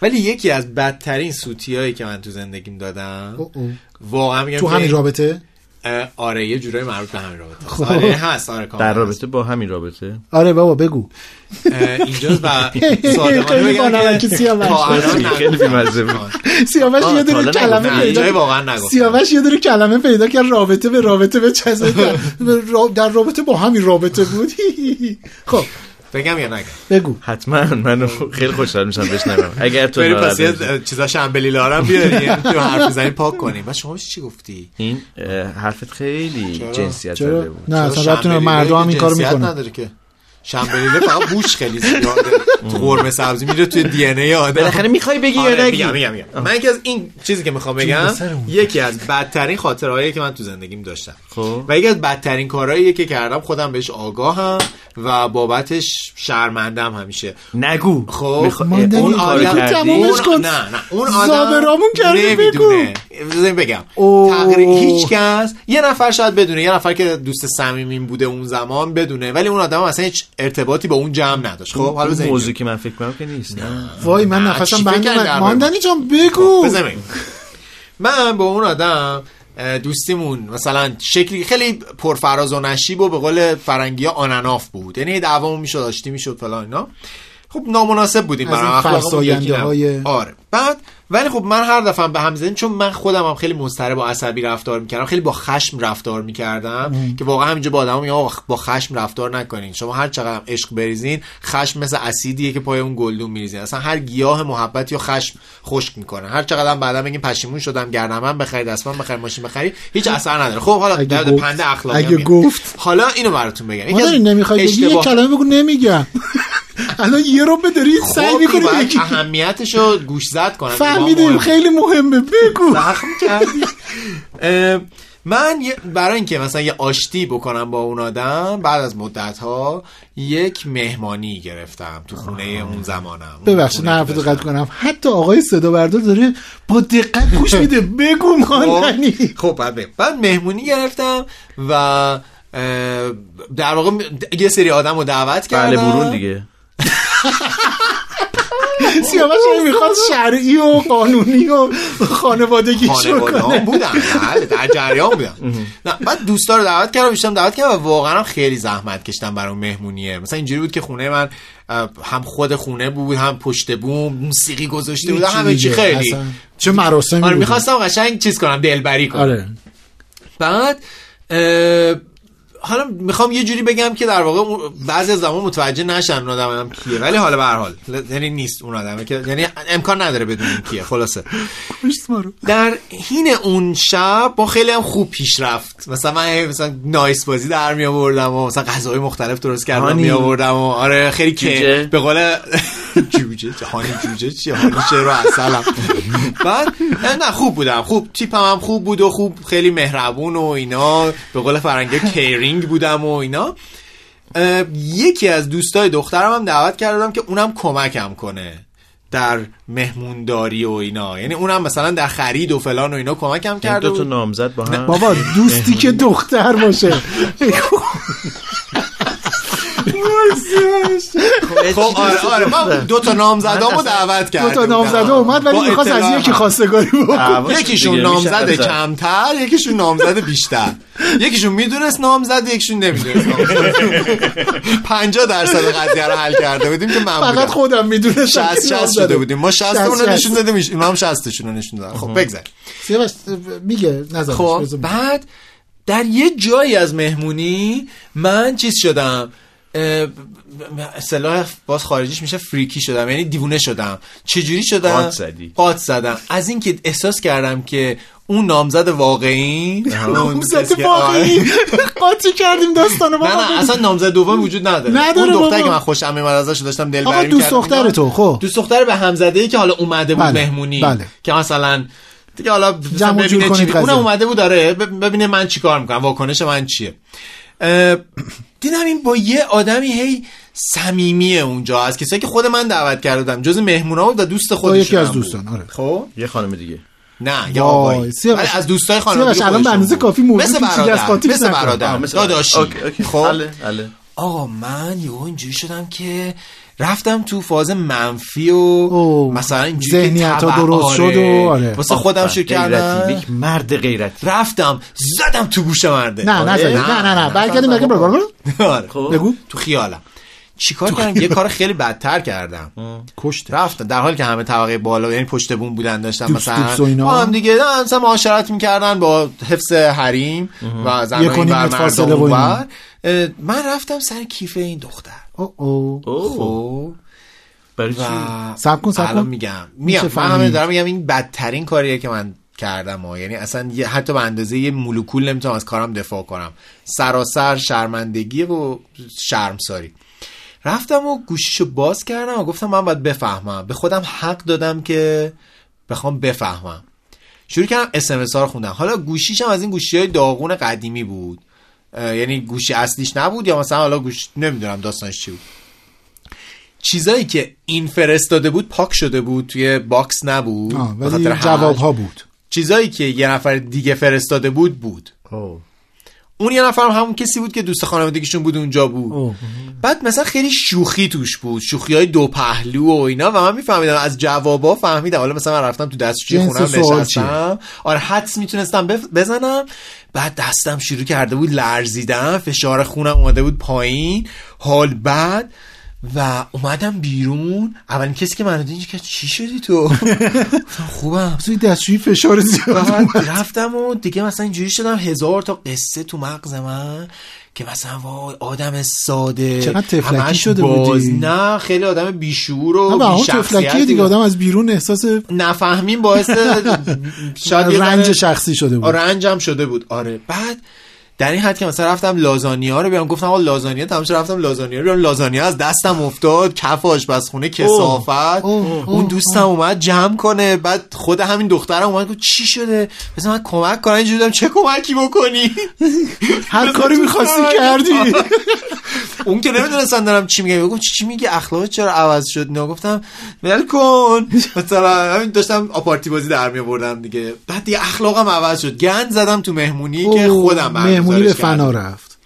ولی یکی از بدترین سوتیایی که من تو زندگیم دادم او او. واقعا میگم تو همین رابطه؟ آره یه جورایی مربوط به همین رابطه. خب. آره هست. آره کاملا در هست. رابطه با همین رابطه؟ آره بابا بگو. اه، اینجاست و صادقانه بگم که سیاوش. یه دونه حالا کلمه پیدا سیاوش یه دونه کلمه پیدا کرد رابطه به رابطه به در- در رابطه با همین رابطه بود. خب. بگم یا نگم؟ بگو. حتما. منو خیلی خوشحال میشم بشنوم. اگر تو پس. چیزا شنبلی لارم بیاریم. تو حرف می‌زنی پاک کنیم. و شما چی گفتی؟ این حرفت خیلی؟ جنسیت زده بود. نه اصلا مردم این کارو می‌کنن نداره که؟ شنبلیله فقط بوش خیلی زیاده. تو قرمه سبزی میره توی دی ان ای آدم. بالاخره می‌خوای بگی یا آره، نگی؟ میگم میگم. من یکی از این چیزی که می‌خوام بگم. یکی از بدترین خاطرهایی که من تو زندگیم داشتم. خب. و یکی از بدترین کارهایی که کردم خودم بهش آگاهم و بابتش شرمندم همیشه. نگو. خب اون بگو آدم نه نه. اون آدم زابرامون کرده، نمی‌دونه. بذاریم بگم. تقریبا هیچ کس یه نفر شاید بدونه یه نفر که دوست صمیمیم بوده اون زمان بدونه ولی اون آدم اصلا هیچ ارتباطی با اون جمع نداشت. خب حالا اون بذاریم موضوع که من فکر کنم که نیست. نه. وای من نفسم بند ماندنی جان بگو. بزنیم من با اون آدم دوستیمون مثلا شکلی خیلی پرفراز و نشیب و به قول فرنگی ها آنناف بود. یعنی دعوامون می‌شد آشتی می‌شد فلان اینا. خب نامناسب بودیم از برای نبود. های- آره. بعد ولی خب من هر دفعه به هم زدیم چون من خودم هم خیلی مضطرب و عصبی رفتار می‌کردم خیلی با خشم رفتار می‌کردم که واقعا همینجا با آدم میگم با خشم رفتار نکنین. شما هر چقدر هم عشق بریزین خشم مثل اسیدیه که پای اون گلدون میریزین اصلا هر گیاه محبت یا خشم خشک می‌کنه. هر چقدر هم بعدا بگین پشیمون شدم گردنم بخرید دستمال بخرید ماشین بخرید هیچ اثر نداره. خب حالا در پنده اخلاقی اگه. گفت. حالا اینو براتون بگم. نمی‌خوای بگی یه کلمه بگو نمیگم. الان یه رو داری سعی خب می‌کنی بگی. اهمیتش رو گوش زد کنم. فهمیدیم خیلی مهمه بگو. زخم کردی. من برای اینکه مثلا یه آشتی بکنم با اون آدم بعد از مدت ها یک مهمانی گرفتم تو خونه اون زمانم. ببخشید داشتم. دقت کنم. حتی آقای صدا بردار داره با دقت گوش میده. بگو ماندنی خب بعد. بعد مهمونی گرفتم و در واقع یه سری آدم رو دعوت کردم. بله برون دیگه. سیاوش هی می‌خواد شرعی و قانونی و خانوادگیش خانواده ها بکنه بودن بله در جریان بودن. نه بعد دوستا رو دعوت کردم بیشتم دعوت کردم و واقعا خیلی زحمت کشتم برای اون مهمونیه. مثلا اینجوری بود که خونه من هم خود خونه بود هم پشت بوم موسیقی گذاشته بود همه چی. خیلی. چه مراسمی آره. می‌خواستم قشنگ چیز کنم دلبری کنم. آره. بعد حالا می‌خوام یه جوری بگم که در واقع بعضی از زمان متوجه نشن اون آدم هم کیه ولی حالا به هر حال یعنی نیست اون آدمه که یعنی امکان نداره بدونیم کیه خلاصه. در حین اون شب با خیلی هم خوب پیش رفت مثلا من مثلا نایس بازی در می آوردم و مثلا غذاهای مختلف درست کردم. می آوردم و آره خیلی. که به قول جوجه هانی جوجه چیه هانی شعر و اصلم بعد نه خوب بودم。خوب تیپم هم خوب بود و خوب خیلی مهربون و اینا. به قول فرنگی کیرینگ بودم و اینا. یکی از دوستای دخترم هم دعوت کردم که اونم کمکم کنه در مهمونداری و اینا. یعنی اونم مثلا در خرید و فلان و اینا کمکم کرده دو تا نامزد با هم؟ بابا دوستی که دختر باشه. خب آره آره من دو تا نامزدامو دعوت دو کردم. تا نامزده اومد ولی می‌خواست از یکی. خواستگاری بکنه. یکیشون نامزد. کمتر یکیشون نامزد بیشتر. یکیشون می‌دونست نامزد یکیشون نمی‌دونست نامزد. 50 درصد قضیه رو حل کرده بودیم که من فقط خودم می‌دونستم 60 60 شده بودیم. ما 60 اون رو نشون داده میشه هم 60 شون رو نشون دادن خب بگذار. سیاوش میگه نظرش خب. بعد در یه جایی از مهمونی من چیز شدم. اصطلاح باز خارجیش میشه فریکی شدم یعنی دیوونه شدم چجوری شدم قاط زدی. قاط زدم از اینکه احساس کردم که اون نامزد واقعی نامزد واقعی قاطی کردیم داستانو نه نه اصلا نامزد دوم وجود نداره نداره اون دختری. که من خوشم میاد ازش داشتم دلبری آقا دوست. دختر تو خب دوست دختر به همزده ای که حالا اومده بود بله، مهمونی بله. که مثلا دیگه حالا ببینه چی اونم. اومده بود داره ببینه من چیکار می‌کنم واکنش من چیه دیدم این با یه آدمی هی صمیمیه اونجا. از کسایی که خود من دعوت کرده بودم جز مهمونا بود و دوست خودش یکی از دوستان آره. خب؟ یه خانم دیگه. نه یا وای، آقایی. سیاوش. ولی از دوستای خانواده الان به اندازه کافی موضوع مثل برادر مثل. برادر. داداشی. خب؟ حله، حله. آقا من یهو اینجوری شدم که رفتم تو فاز منفی و. مثلا اینجوری طبع- درست شد و آره. واسه خودم شروع غیرتی. کردم یک مرد غیرتی. رفتم زدم تو گوش مرده. نه آره. نزدی نه نه نه برگردیم برگردیم آره. خب. بگو. تو خیالم. چیکار کردم؟ یه کار خیلی بدتر کردم. کشته. رفتن در حالی که همه طبقه بالا یعنی پشت بون بودن داشتن دوست- مثلا. با هم دیگه نه، مثلا معاشرت می‌کردن با حفظ حریم و زنان بر مردم من رفتم سر کیف این دختر. او او خب برای چی؟ و سب کن، سب کن. میگم. میگم من. دارم میگم این بدترین کاریه که من کردم ها. یعنی اصلا یه حتی به اندازه یه مولکول نمی‌تونم از کارم دفاع کنم. سراسر شرمندگی و شرمساری. رفتم و گوشیشو باز کردم و گفتم من باید بفهمم. به خودم حق دادم که بخوام بفهمم. شروع کردم اسمس ها رو خوندم. حالا گوشیشم از این گوشی های داغون قدیمی بود. یعنی گوشی اصلیش نبود یا مثلا حالا گوش نمی‌دونم داستانش چی بود. چیزایی که این فرستاده بود پاک شده بود توی box نبود ولی. جواب ها بود. چیزایی که یه نفر دیگه فرستاده بود بود. اون یه نفرم همون کسی بود که دوست خانوادگیشون بود اونجا بود. اوه. بعد مثلا خیلی شوخی توش بود. شوخی های دو پهلو و اینا و من میفهمیدم از جوابا فهمیدم. حالا مثلا من رفتم تو دستشوی جنس خونم نشستم. آره حدس می‌تونستم بف- بزنم. بعد دستم شروع کرده بود لرزیدن. فشار خونم اومده بود پایین. حال بعد و اومدم بیرون. اولین کسی که منو دید که چی شدی تو؟ خوبم. توی دستشویی فشار زیاد. رفتم و دیگه مثلا اینجوری شدم هزار تا قصه تو مغز من که مثلا وای آدم ساده. چقدر تفلکی شده باز. بودی. نه خیلی آدم بیشور و بی‌شخصیتی. تفلکی دیگه آدم از بیرون احساس نفهمیم باعث شاید رنج شخصی شده بود. رنجم شده بود. آره. بعد در این حد که مثلا رفتم لازانیا رو بیارم گفتم آقا لازانیا تمام شد رفتم لازانیا رو بیارم لازانیا از دستم افتاد کف آشپزخونه کسافت. اوه، اون دوستم اومد جمع کنه بعد خود همین دخترم اومد گفت چی شده؟ مثلا من کمک کنم اینجوری بودم چه کمکی بکنی؟ هر کاری می‌خواستی. کردی. اون که نمی‌دونستن دارم چی میگم گفت چی میگی؟ اخلاقت چرا عوض شد؟ نه گفتم ول کن. مثلا همین داشتم آپارتی بازی در می آوردم دیگه. بعد دیگه اخلاقم عوض شد. گند زدم تو مهمونی که خودم مهمونی به برگزارش فنا کردم. رفت.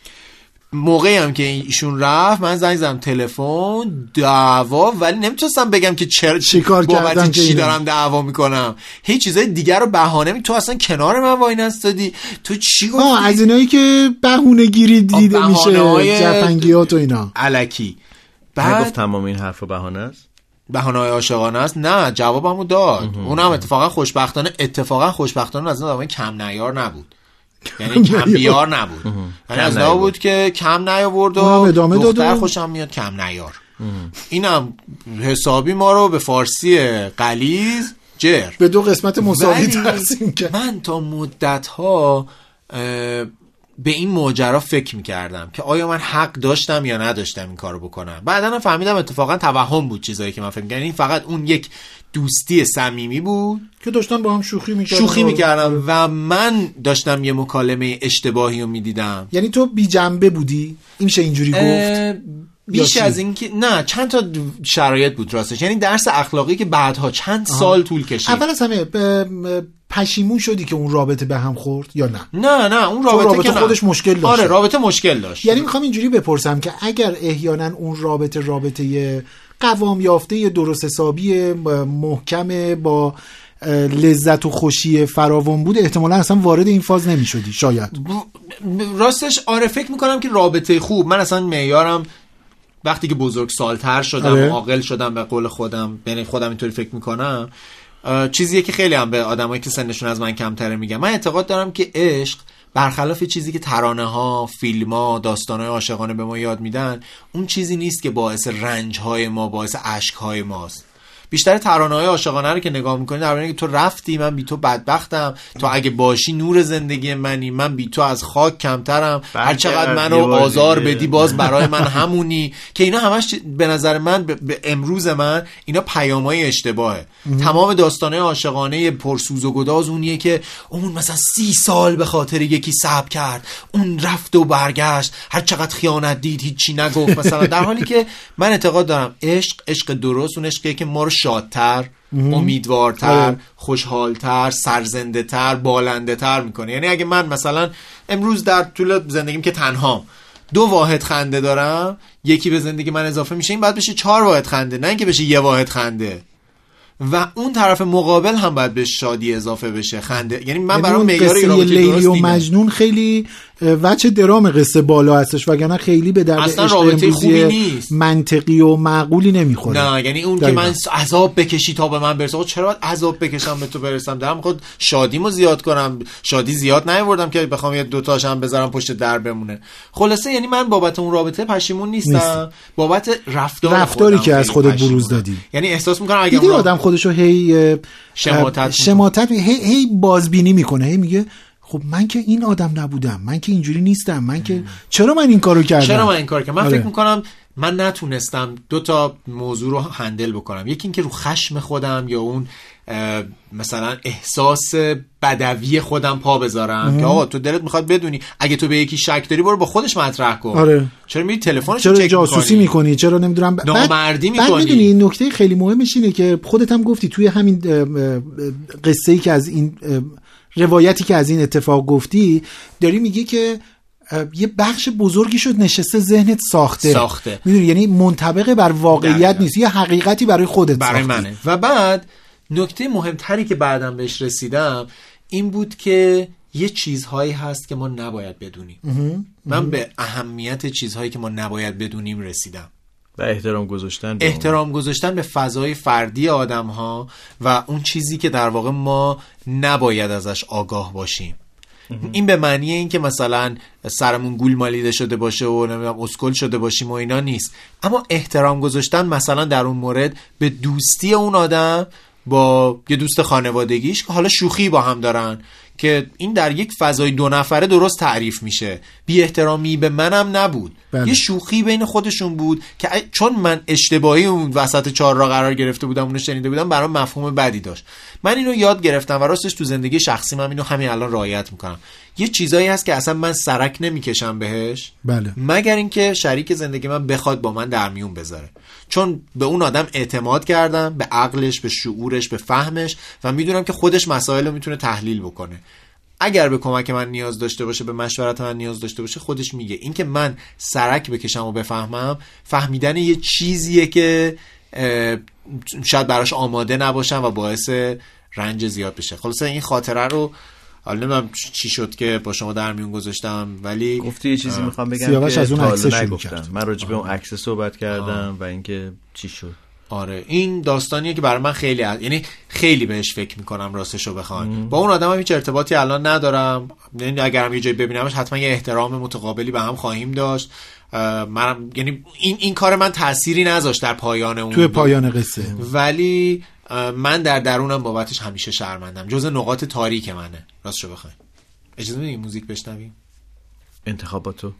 موقعی هم که ایشون رفت من زنگ زدم تلفن دعوا ولی نمی‌تونستم بگم که چرا چیکار که چی؟ دارم دعوا می‌کنم. هیچ چیزای دیگر رو بهانه می تو اصلا کنار من وای نستادی. تو چی گفتی؟ آه از اینایی که بهونه گیری دیده میشه بهانه‌های- جفنگیات و اینا. علکی. بعد گفت تمام این حرف بهانه است؟ بهانه های عاشقانه است؟ نه جوابمو داد. اونم اتفاقا خوشبختانه اتفاقا خوشبختانه از اون کم نیار نبود. یعنی کم بیار نبود. یعنی از بود که کم نیاورد و ادامه داد دختر خوشم میاد کم نیار. اینم حسابی ما رو به فارسی قلیز جر. به دو قسمت مساوی تقسیم کرد. من تا مدت ها به این ماجرا فکر می‌کردم که آیا من حق داشتم یا نداشتم این کارو بکنم. بعدا هم فهمیدم اتفاقا توهم بود چیزایی که من فکر می‌کردم. یعنی فقط اون یک دوستی صمیمی بود. که داشتن با هم شوخی می‌کردن. شوخی می‌کردم و من داشتم یه مکالمه اشتباهی رو می‌دیدم. یعنی تو بی جنبه بودی؟ این میشه اینجوری گفت؟ بیش؟ از اینکه نه چند تا شرایط بود راستش. یعنی درس اخلاقی که بعدها چند سال طول کشید. اول از همه ب- پشیمون شدی که اون رابطه به هم خورد یا نه؟ نه نه اون رابطه, رابطه که نه. خودش مشکل داشت. آره رابطه مشکل داشت. یعنی می‌خوام اینجوری بپرسم که اگر احیانا اون رابطه رابطه قوام یافته درست حسابی محکم با لذت و خوشی فراوان بود احتمالا اصلا وارد این فاز نمی‌شدی شاید. راستش آره فکر می‌کنم که رابطه خوب. من اصلا معیارم وقتی که بزرگ سالتر شدم آره. و عاقل شدم به قول خودم یعنی خودم اینطوری فکر می‌کنم چیزیه که خیلی هم به آدمایی که سنشون از من کمتره میگم من اعتقاد دارم که عشق برخلاف چیزی که ترانه ها فیلم ها داستان های عاشقانه به ما یاد میدن اون چیزی نیست که باعث رنج های ما باعث اشک های ماست بیشتر ترانه های عاشقانه رو که نگاه می‌کنی در که تو رفتی من بی تو بدبختم. تو اگه باشی نور زندگی منی من بی تو از خاک کمترم. هر چقدر منو آزار. بدی باز برای من همونی. که اینا همش به نظر من به, به امروز من اینا پیامای اشتباهه. تمام داستانه عاشقانه پرسوز و گداز اونیه که اون مثلا سی سال به خاطر یکی صبر کرد. اون رفت و برگشت. هر چقدر خیانت دید هیچی نگفت. مثلا در حالی که من اعتقاد دارم عشق عشق درست. اون عشقیه که ما رو شادتر امیدوارتر آره. خوشحالتر سرزنده تر بالنده تر می‌کنه یعنی اگه من مثلا امروز در طول زندگیم که تنهام دو واحد خنده دارم یکی به زندگی من اضافه میشه این باید بشه چهار واحد خنده نه اینکه بشه یه واحد خنده و اون طرف مقابل هم باید به شادی اضافه بشه خنده یعنی من یعنی اون معیار لیلی و. مجنون خیلی وجه درام قصه بالا هستش وگرنه خیلی به درد اصلا رابطه خوبی نیست. منطقی و معقولی نمی‌خوره نه یعنی اون که. من عذاب بکشی تا به من برسه چرا باید عذاب بکشم به تو برسم دارم خود شادیمو زیاد کنم شادی زیاد نیاوردم که بخوام یه دو تاشم بذارم پشت در بمونه خلاصه یعنی من بابت اون رابطه پشیمون نیستم نیستی. بابت رفتار رفتاری که از خودت. بروز دادی. یعنی احساس می‌کنم اگه آدم خودشو هی شماتت. شماتت هی, هی بازبینی می‌کنه هی میگه خب من که این آدم نبودم من که اینجوری نیستم من که چرا من این کارو کردم؟ چرا من این کار کردم؟ من آره. فکر می‌کنم من نتونستم دو تا موضوع رو هندل بکنم. یکی اینکه رو خشم خودم یا اون اه، مثلا احساس بدوی خودم پا بذارم. که آقا تو دلت می‌خواد بدونی اگه تو به یکی شک داری برو با خودش مطرح کن. آره. چرا میری تلفنش چرا جاسوسی می‌کنی؟ چرا نمی‌دونم؟ ب- نامردی بعد- بعد می‌کنی. می‌دونی این نکته خیلی مهمش اینه که خودت هم گفتی توی همین قصه ای که از این اه، روایتی که از این اتفاق گفتی داری میگی که یه بخش بزرگی شد نشسته ذهنت ساخته ساخته. می‌دونی یعنی منطبق بر واقعیت. نیست یه حقیقتی برای خودت برای ساختی. منه و بعد نکته مهمتری که بعدم بهش رسیدم این بود که یه چیزهایی هست که ما نباید بدونیم من به اهمیت چیزهایی که ما نباید بدونیم رسیدم و احترام گذاشتن به. احترام گذاشتن به فضای فردی آدم ها و اون چیزی که در واقع ما نباید ازش آگاه باشیم. این به معنی این که مثلا سرمون گول مالیده شده باشه و نمی‌دونم اسکل شده باشیم و اینا نیست. اما احترام گذاشتن مثلا در اون مورد به دوستی اون آدم با یه دوست خانوادگیش که حالا شوخی با هم دارن. که این در یک فضای دو نفره درست تعریف میشه. بی احترامی به منم نبود. بله. یه شوخی بین خودشون بود که چون من اشتباهی اون وسط چهار را قرار گرفته بودم اونو شنیده بودم برام مفهوم بدی داشت. من اینو یاد گرفتم و راستش تو زندگی شخصی من اینو همین الان رعایت می‌کنم. یه چیزایی هست که اصلا من سرک نمی‌کشم بهش. بله. مگر اینکه شریک زندگی من بخواد با من در میون بذاره. چون به اون آدم اعتماد کردم به عقلش به شعورش به فهمش و می‌دونم که خودش مسائل رو می‌تونه تحلیل بکنه. اگر به کمک من نیاز داشته باشه به مشورت من نیاز داشته باشه خودش میگه. اینکه من سرک بکشم و بفهمم فهمیدن یه چیزیه که شاید براش آماده نباشم و باعث رنج زیاد بشه. خلاصه این خاطره رو حالا نمی‌دونم چی شد که با شما در میون گذاشتم ولی گفتی یه چیزی می‌خوام بگم سیاوش از اون شروع نگفتم. کرد. من راجع به اون عکس صحبت کردم و اینکه چی شد. آره این داستانیه که برای من خیلی از- یعنی خیلی بهش فکر می‌کنم راستش رو بخوام با اون آدم هم هیچ ارتباطی الان ندارم. یعنی اگرم یه جایی ببینمش حتما یه احترام متقابلی به هم خواهیم داشت. منم یعنی این این کار من تأثیری نذاشت در پایان اون توی دو- پایان قصه. ولی من در درونم بابتش همیشه شرمندم. جز نقاط تاریک منه. راستشو بخوایم اجازه میدی موزیک بشنویم؟ انتخاباتو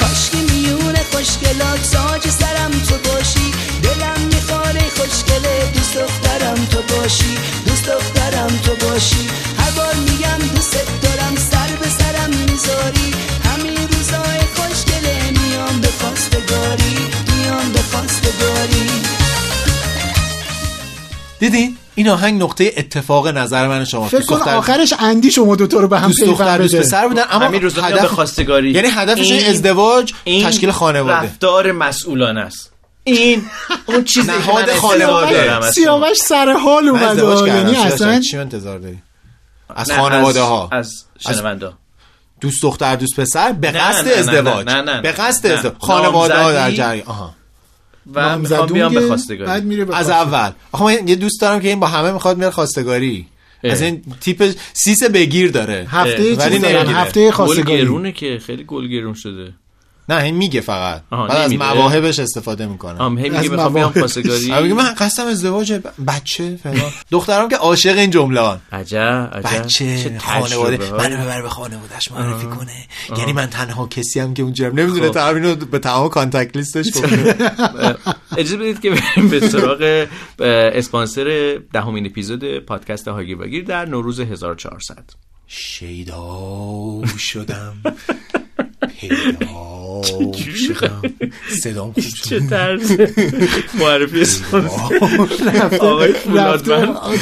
کاشکی میونه خوشگلات ساج سرم تو باشی. دلم میخواره خوشگله دوست دخترم تو باشی. دوست دخترم تو باشی. هر بار میگم دوست دارم سر به سرم می‌ذاری. همین روزای خوشگله میام به خواستگاری. میام به خواستگاری. دیدین این آهنگ نقطه اتفاق نظر من شما. فکر کن دختر- آخرش اندی شما دوتا رو به هم دوست پیوند دختر دوست بده. پسر بودن اما همین روزا هدف خواستگاری. یعنی هدفش این- ازدواج این تشکیل خانواده. رفتار مسئولانه است. این اون چیزی که نهاد من خانواده. سیاوش سر حال اومد یعنی اصلا چی انتظار داری؟ از خانواده از- ها از شنوندا. دوست دختر دوست پسر به قصد ازدواج. به قصد خانواده ها در. جریان. آها. و می‌خوام بیام به بعد خواستگاری میره به از. اول. آخه من یه دوست دارم که این با همه می‌خواد میره خواستگاری. اه. از این تیپ سیس بگیر داره. هفته چیز. هفته گل خواستگاری. گرونه که خیلی گل گرون شده. نه این میگه فقط. بعد از. مواهبش استفاده می‌کنه. آم هی میگه می‌خوام بیام. خواستگاری. میگه من قصدم ازدواج بچه فلان. دخترم که عاشق این جمله هن. عجب عجب. بچه چه خانواده. منو ببر به خانوادهش معرفی کنه. یعنی من تنها کسی هم که اونجا نمی‌دونه خب. تا اینو به تمام contact list ش گفته اجازه بدید که بریم به سراغ اسپانسر دهمین اپیزود پادکست هاگیر واگیر در نوروز 1400 شیدا شدم. صدام خوب چه طرز معرفی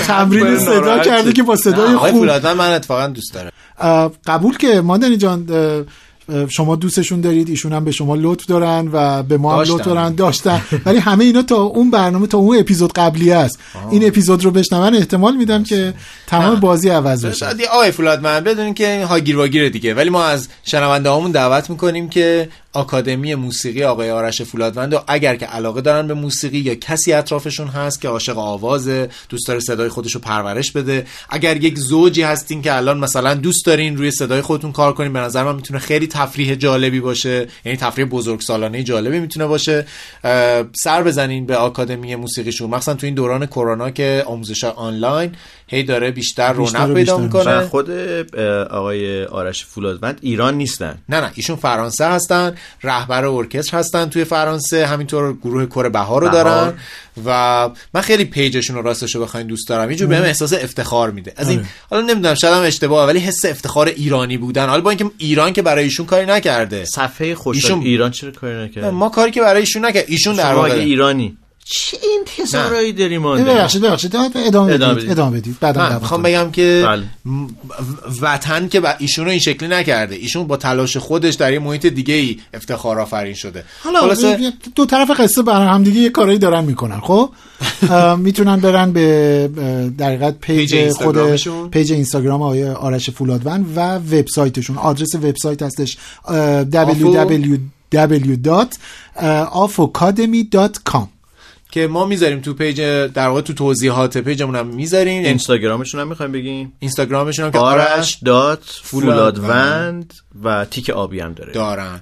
تمرین صدا کرده. که با صدای آقای خوب. فولادمن من اتفاقا دوست دارم. قبول که ماندنی جان شما دوستشون دارید ایشون هم به شما لطف دارن و به ما هم داشتن. لطف دارن. داشتن. ولی همه اینا تا اون برنامه تا اون اپیزود قبلی است. این اپیزود رو بشنون احتمال میدم که تمام بازی عوض بشه. آقای فولادمن بدونین که این هاگیر واگیره دیگه. ولی ما از شنونده هامون دعوت می‌کنیم که آکادمی موسیقی آقای آرش فولادوند و اگر که علاقه دارن به موسیقی یا کسی اطرافشون هست که عاشق آوازه دوست داره صدای خودش رو پرورش بده. اگر یک زوجی هستین که الان مثلا دوست دارین روی صدای خودتون کار کنین به نظر من می‌تونه خیلی تفریح جالبی باشه. یعنی تفریح بزرگسالانه جالبی می‌تونه باشه. سر بزنین به آکادمی موسیقیشون مخصوصا تو این دوران کرونا که آموزش آنلاین. هی داره بیشتر رونق پیدا می‌کنه. خود آقای آرش فولادوند ایران نیستن. نه نه ایشون فرانسه هستن رهبر ارکستر هستن توی فرانسه همینطور گروه کره بهار رو. دارن و من خیلی پیجشون رو راستش رو بخواین دوست دارم. یه جور بهم احساس افتخار میده. از این آره. حالا نمی‌دونم شاید هم اشتباهه ولی حس افتخار ایرانی بودن. حالا با اینکه ایران که برای ایشون کاری نکرده. صفحه خوش ایشون- ایران چرا کاری نکرد ما کاری که برای ایشون نکرد. ایشون در واقع ایرانی. چه انتظارایی داری مانده ببخشید ببخشید ادامه ادامه بدید. ادامه بدید بعدم می‌خوام. بگم که بله. وطن که ب- ایشون رو این شکلی نکرده ایشون با تلاش خودش در یه محیط دیگه ای افتخار آفرین شده حالا خلاصه دو طرف قصه برای همدیگه یه کارایی دارن می‌کنن خب می‌تونن برن به در حقیقت پیج پیج خود. پیج اینستاگرام آقای آرش فولادوند و وبسایتشون آدرس وبسایت هستش www.afocademy.com که ما می‌ذاریم تو پیج در واقع تو توضیحات پیجمون هم می‌ذاریم اینستاگرامشون هم می‌خوایم بگیم اینستاگرامشون هم که آرش dot فولادوند. و تیک آبی هم داره. دارن.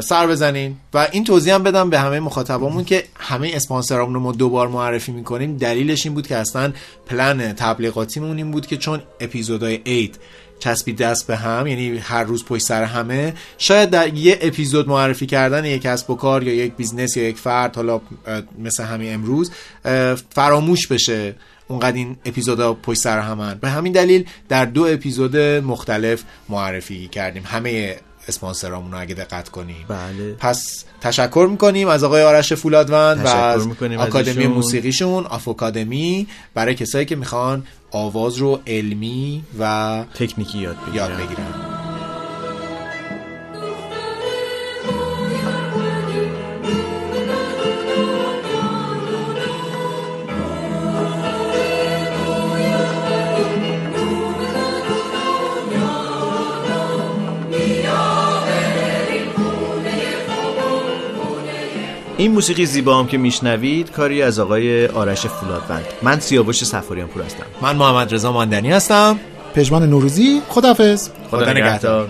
سر بزنین. و این توضیح هم بدم به همه مخاطبامون که همه اسپانسرامون رو ما دوبار معرفی می‌کنیم. دلیلش این بود که اصلا پلن تبلیغاتیمون این بود که چون اپیزودهای عید چسبیده ست به هم یعنی هر روز پشت سر همه. شاید در یه اپیزود معرفی کردن یک کسب و کار یا یک business یا یک فرد حالا مثل همین امروز فراموش بشه اونقدر این اپیزودا پشت سر همن. به همین دلیل در دو اپیزود مختلف معرفی کردیم. همه اسپانسرامون رو اگه دقت کنیم. بله. پس تشکر می‌کنیم از آقای آرش فولادوند و از آکادمی. موسیقیشون آفوکادمی برای کسایی که می‌خوان آواز رو علمی و تکنیکی یاد بگیرن یاد بگیرن این موسیقی زیبا هم که میشنوید کاری از آقای آرش فولادوند. من سیاوش سفاریان پور هستم. من محمد رضا ماندنی هستم. پژمان نوروزی خدافظ خدا نگهدار. نگهدار.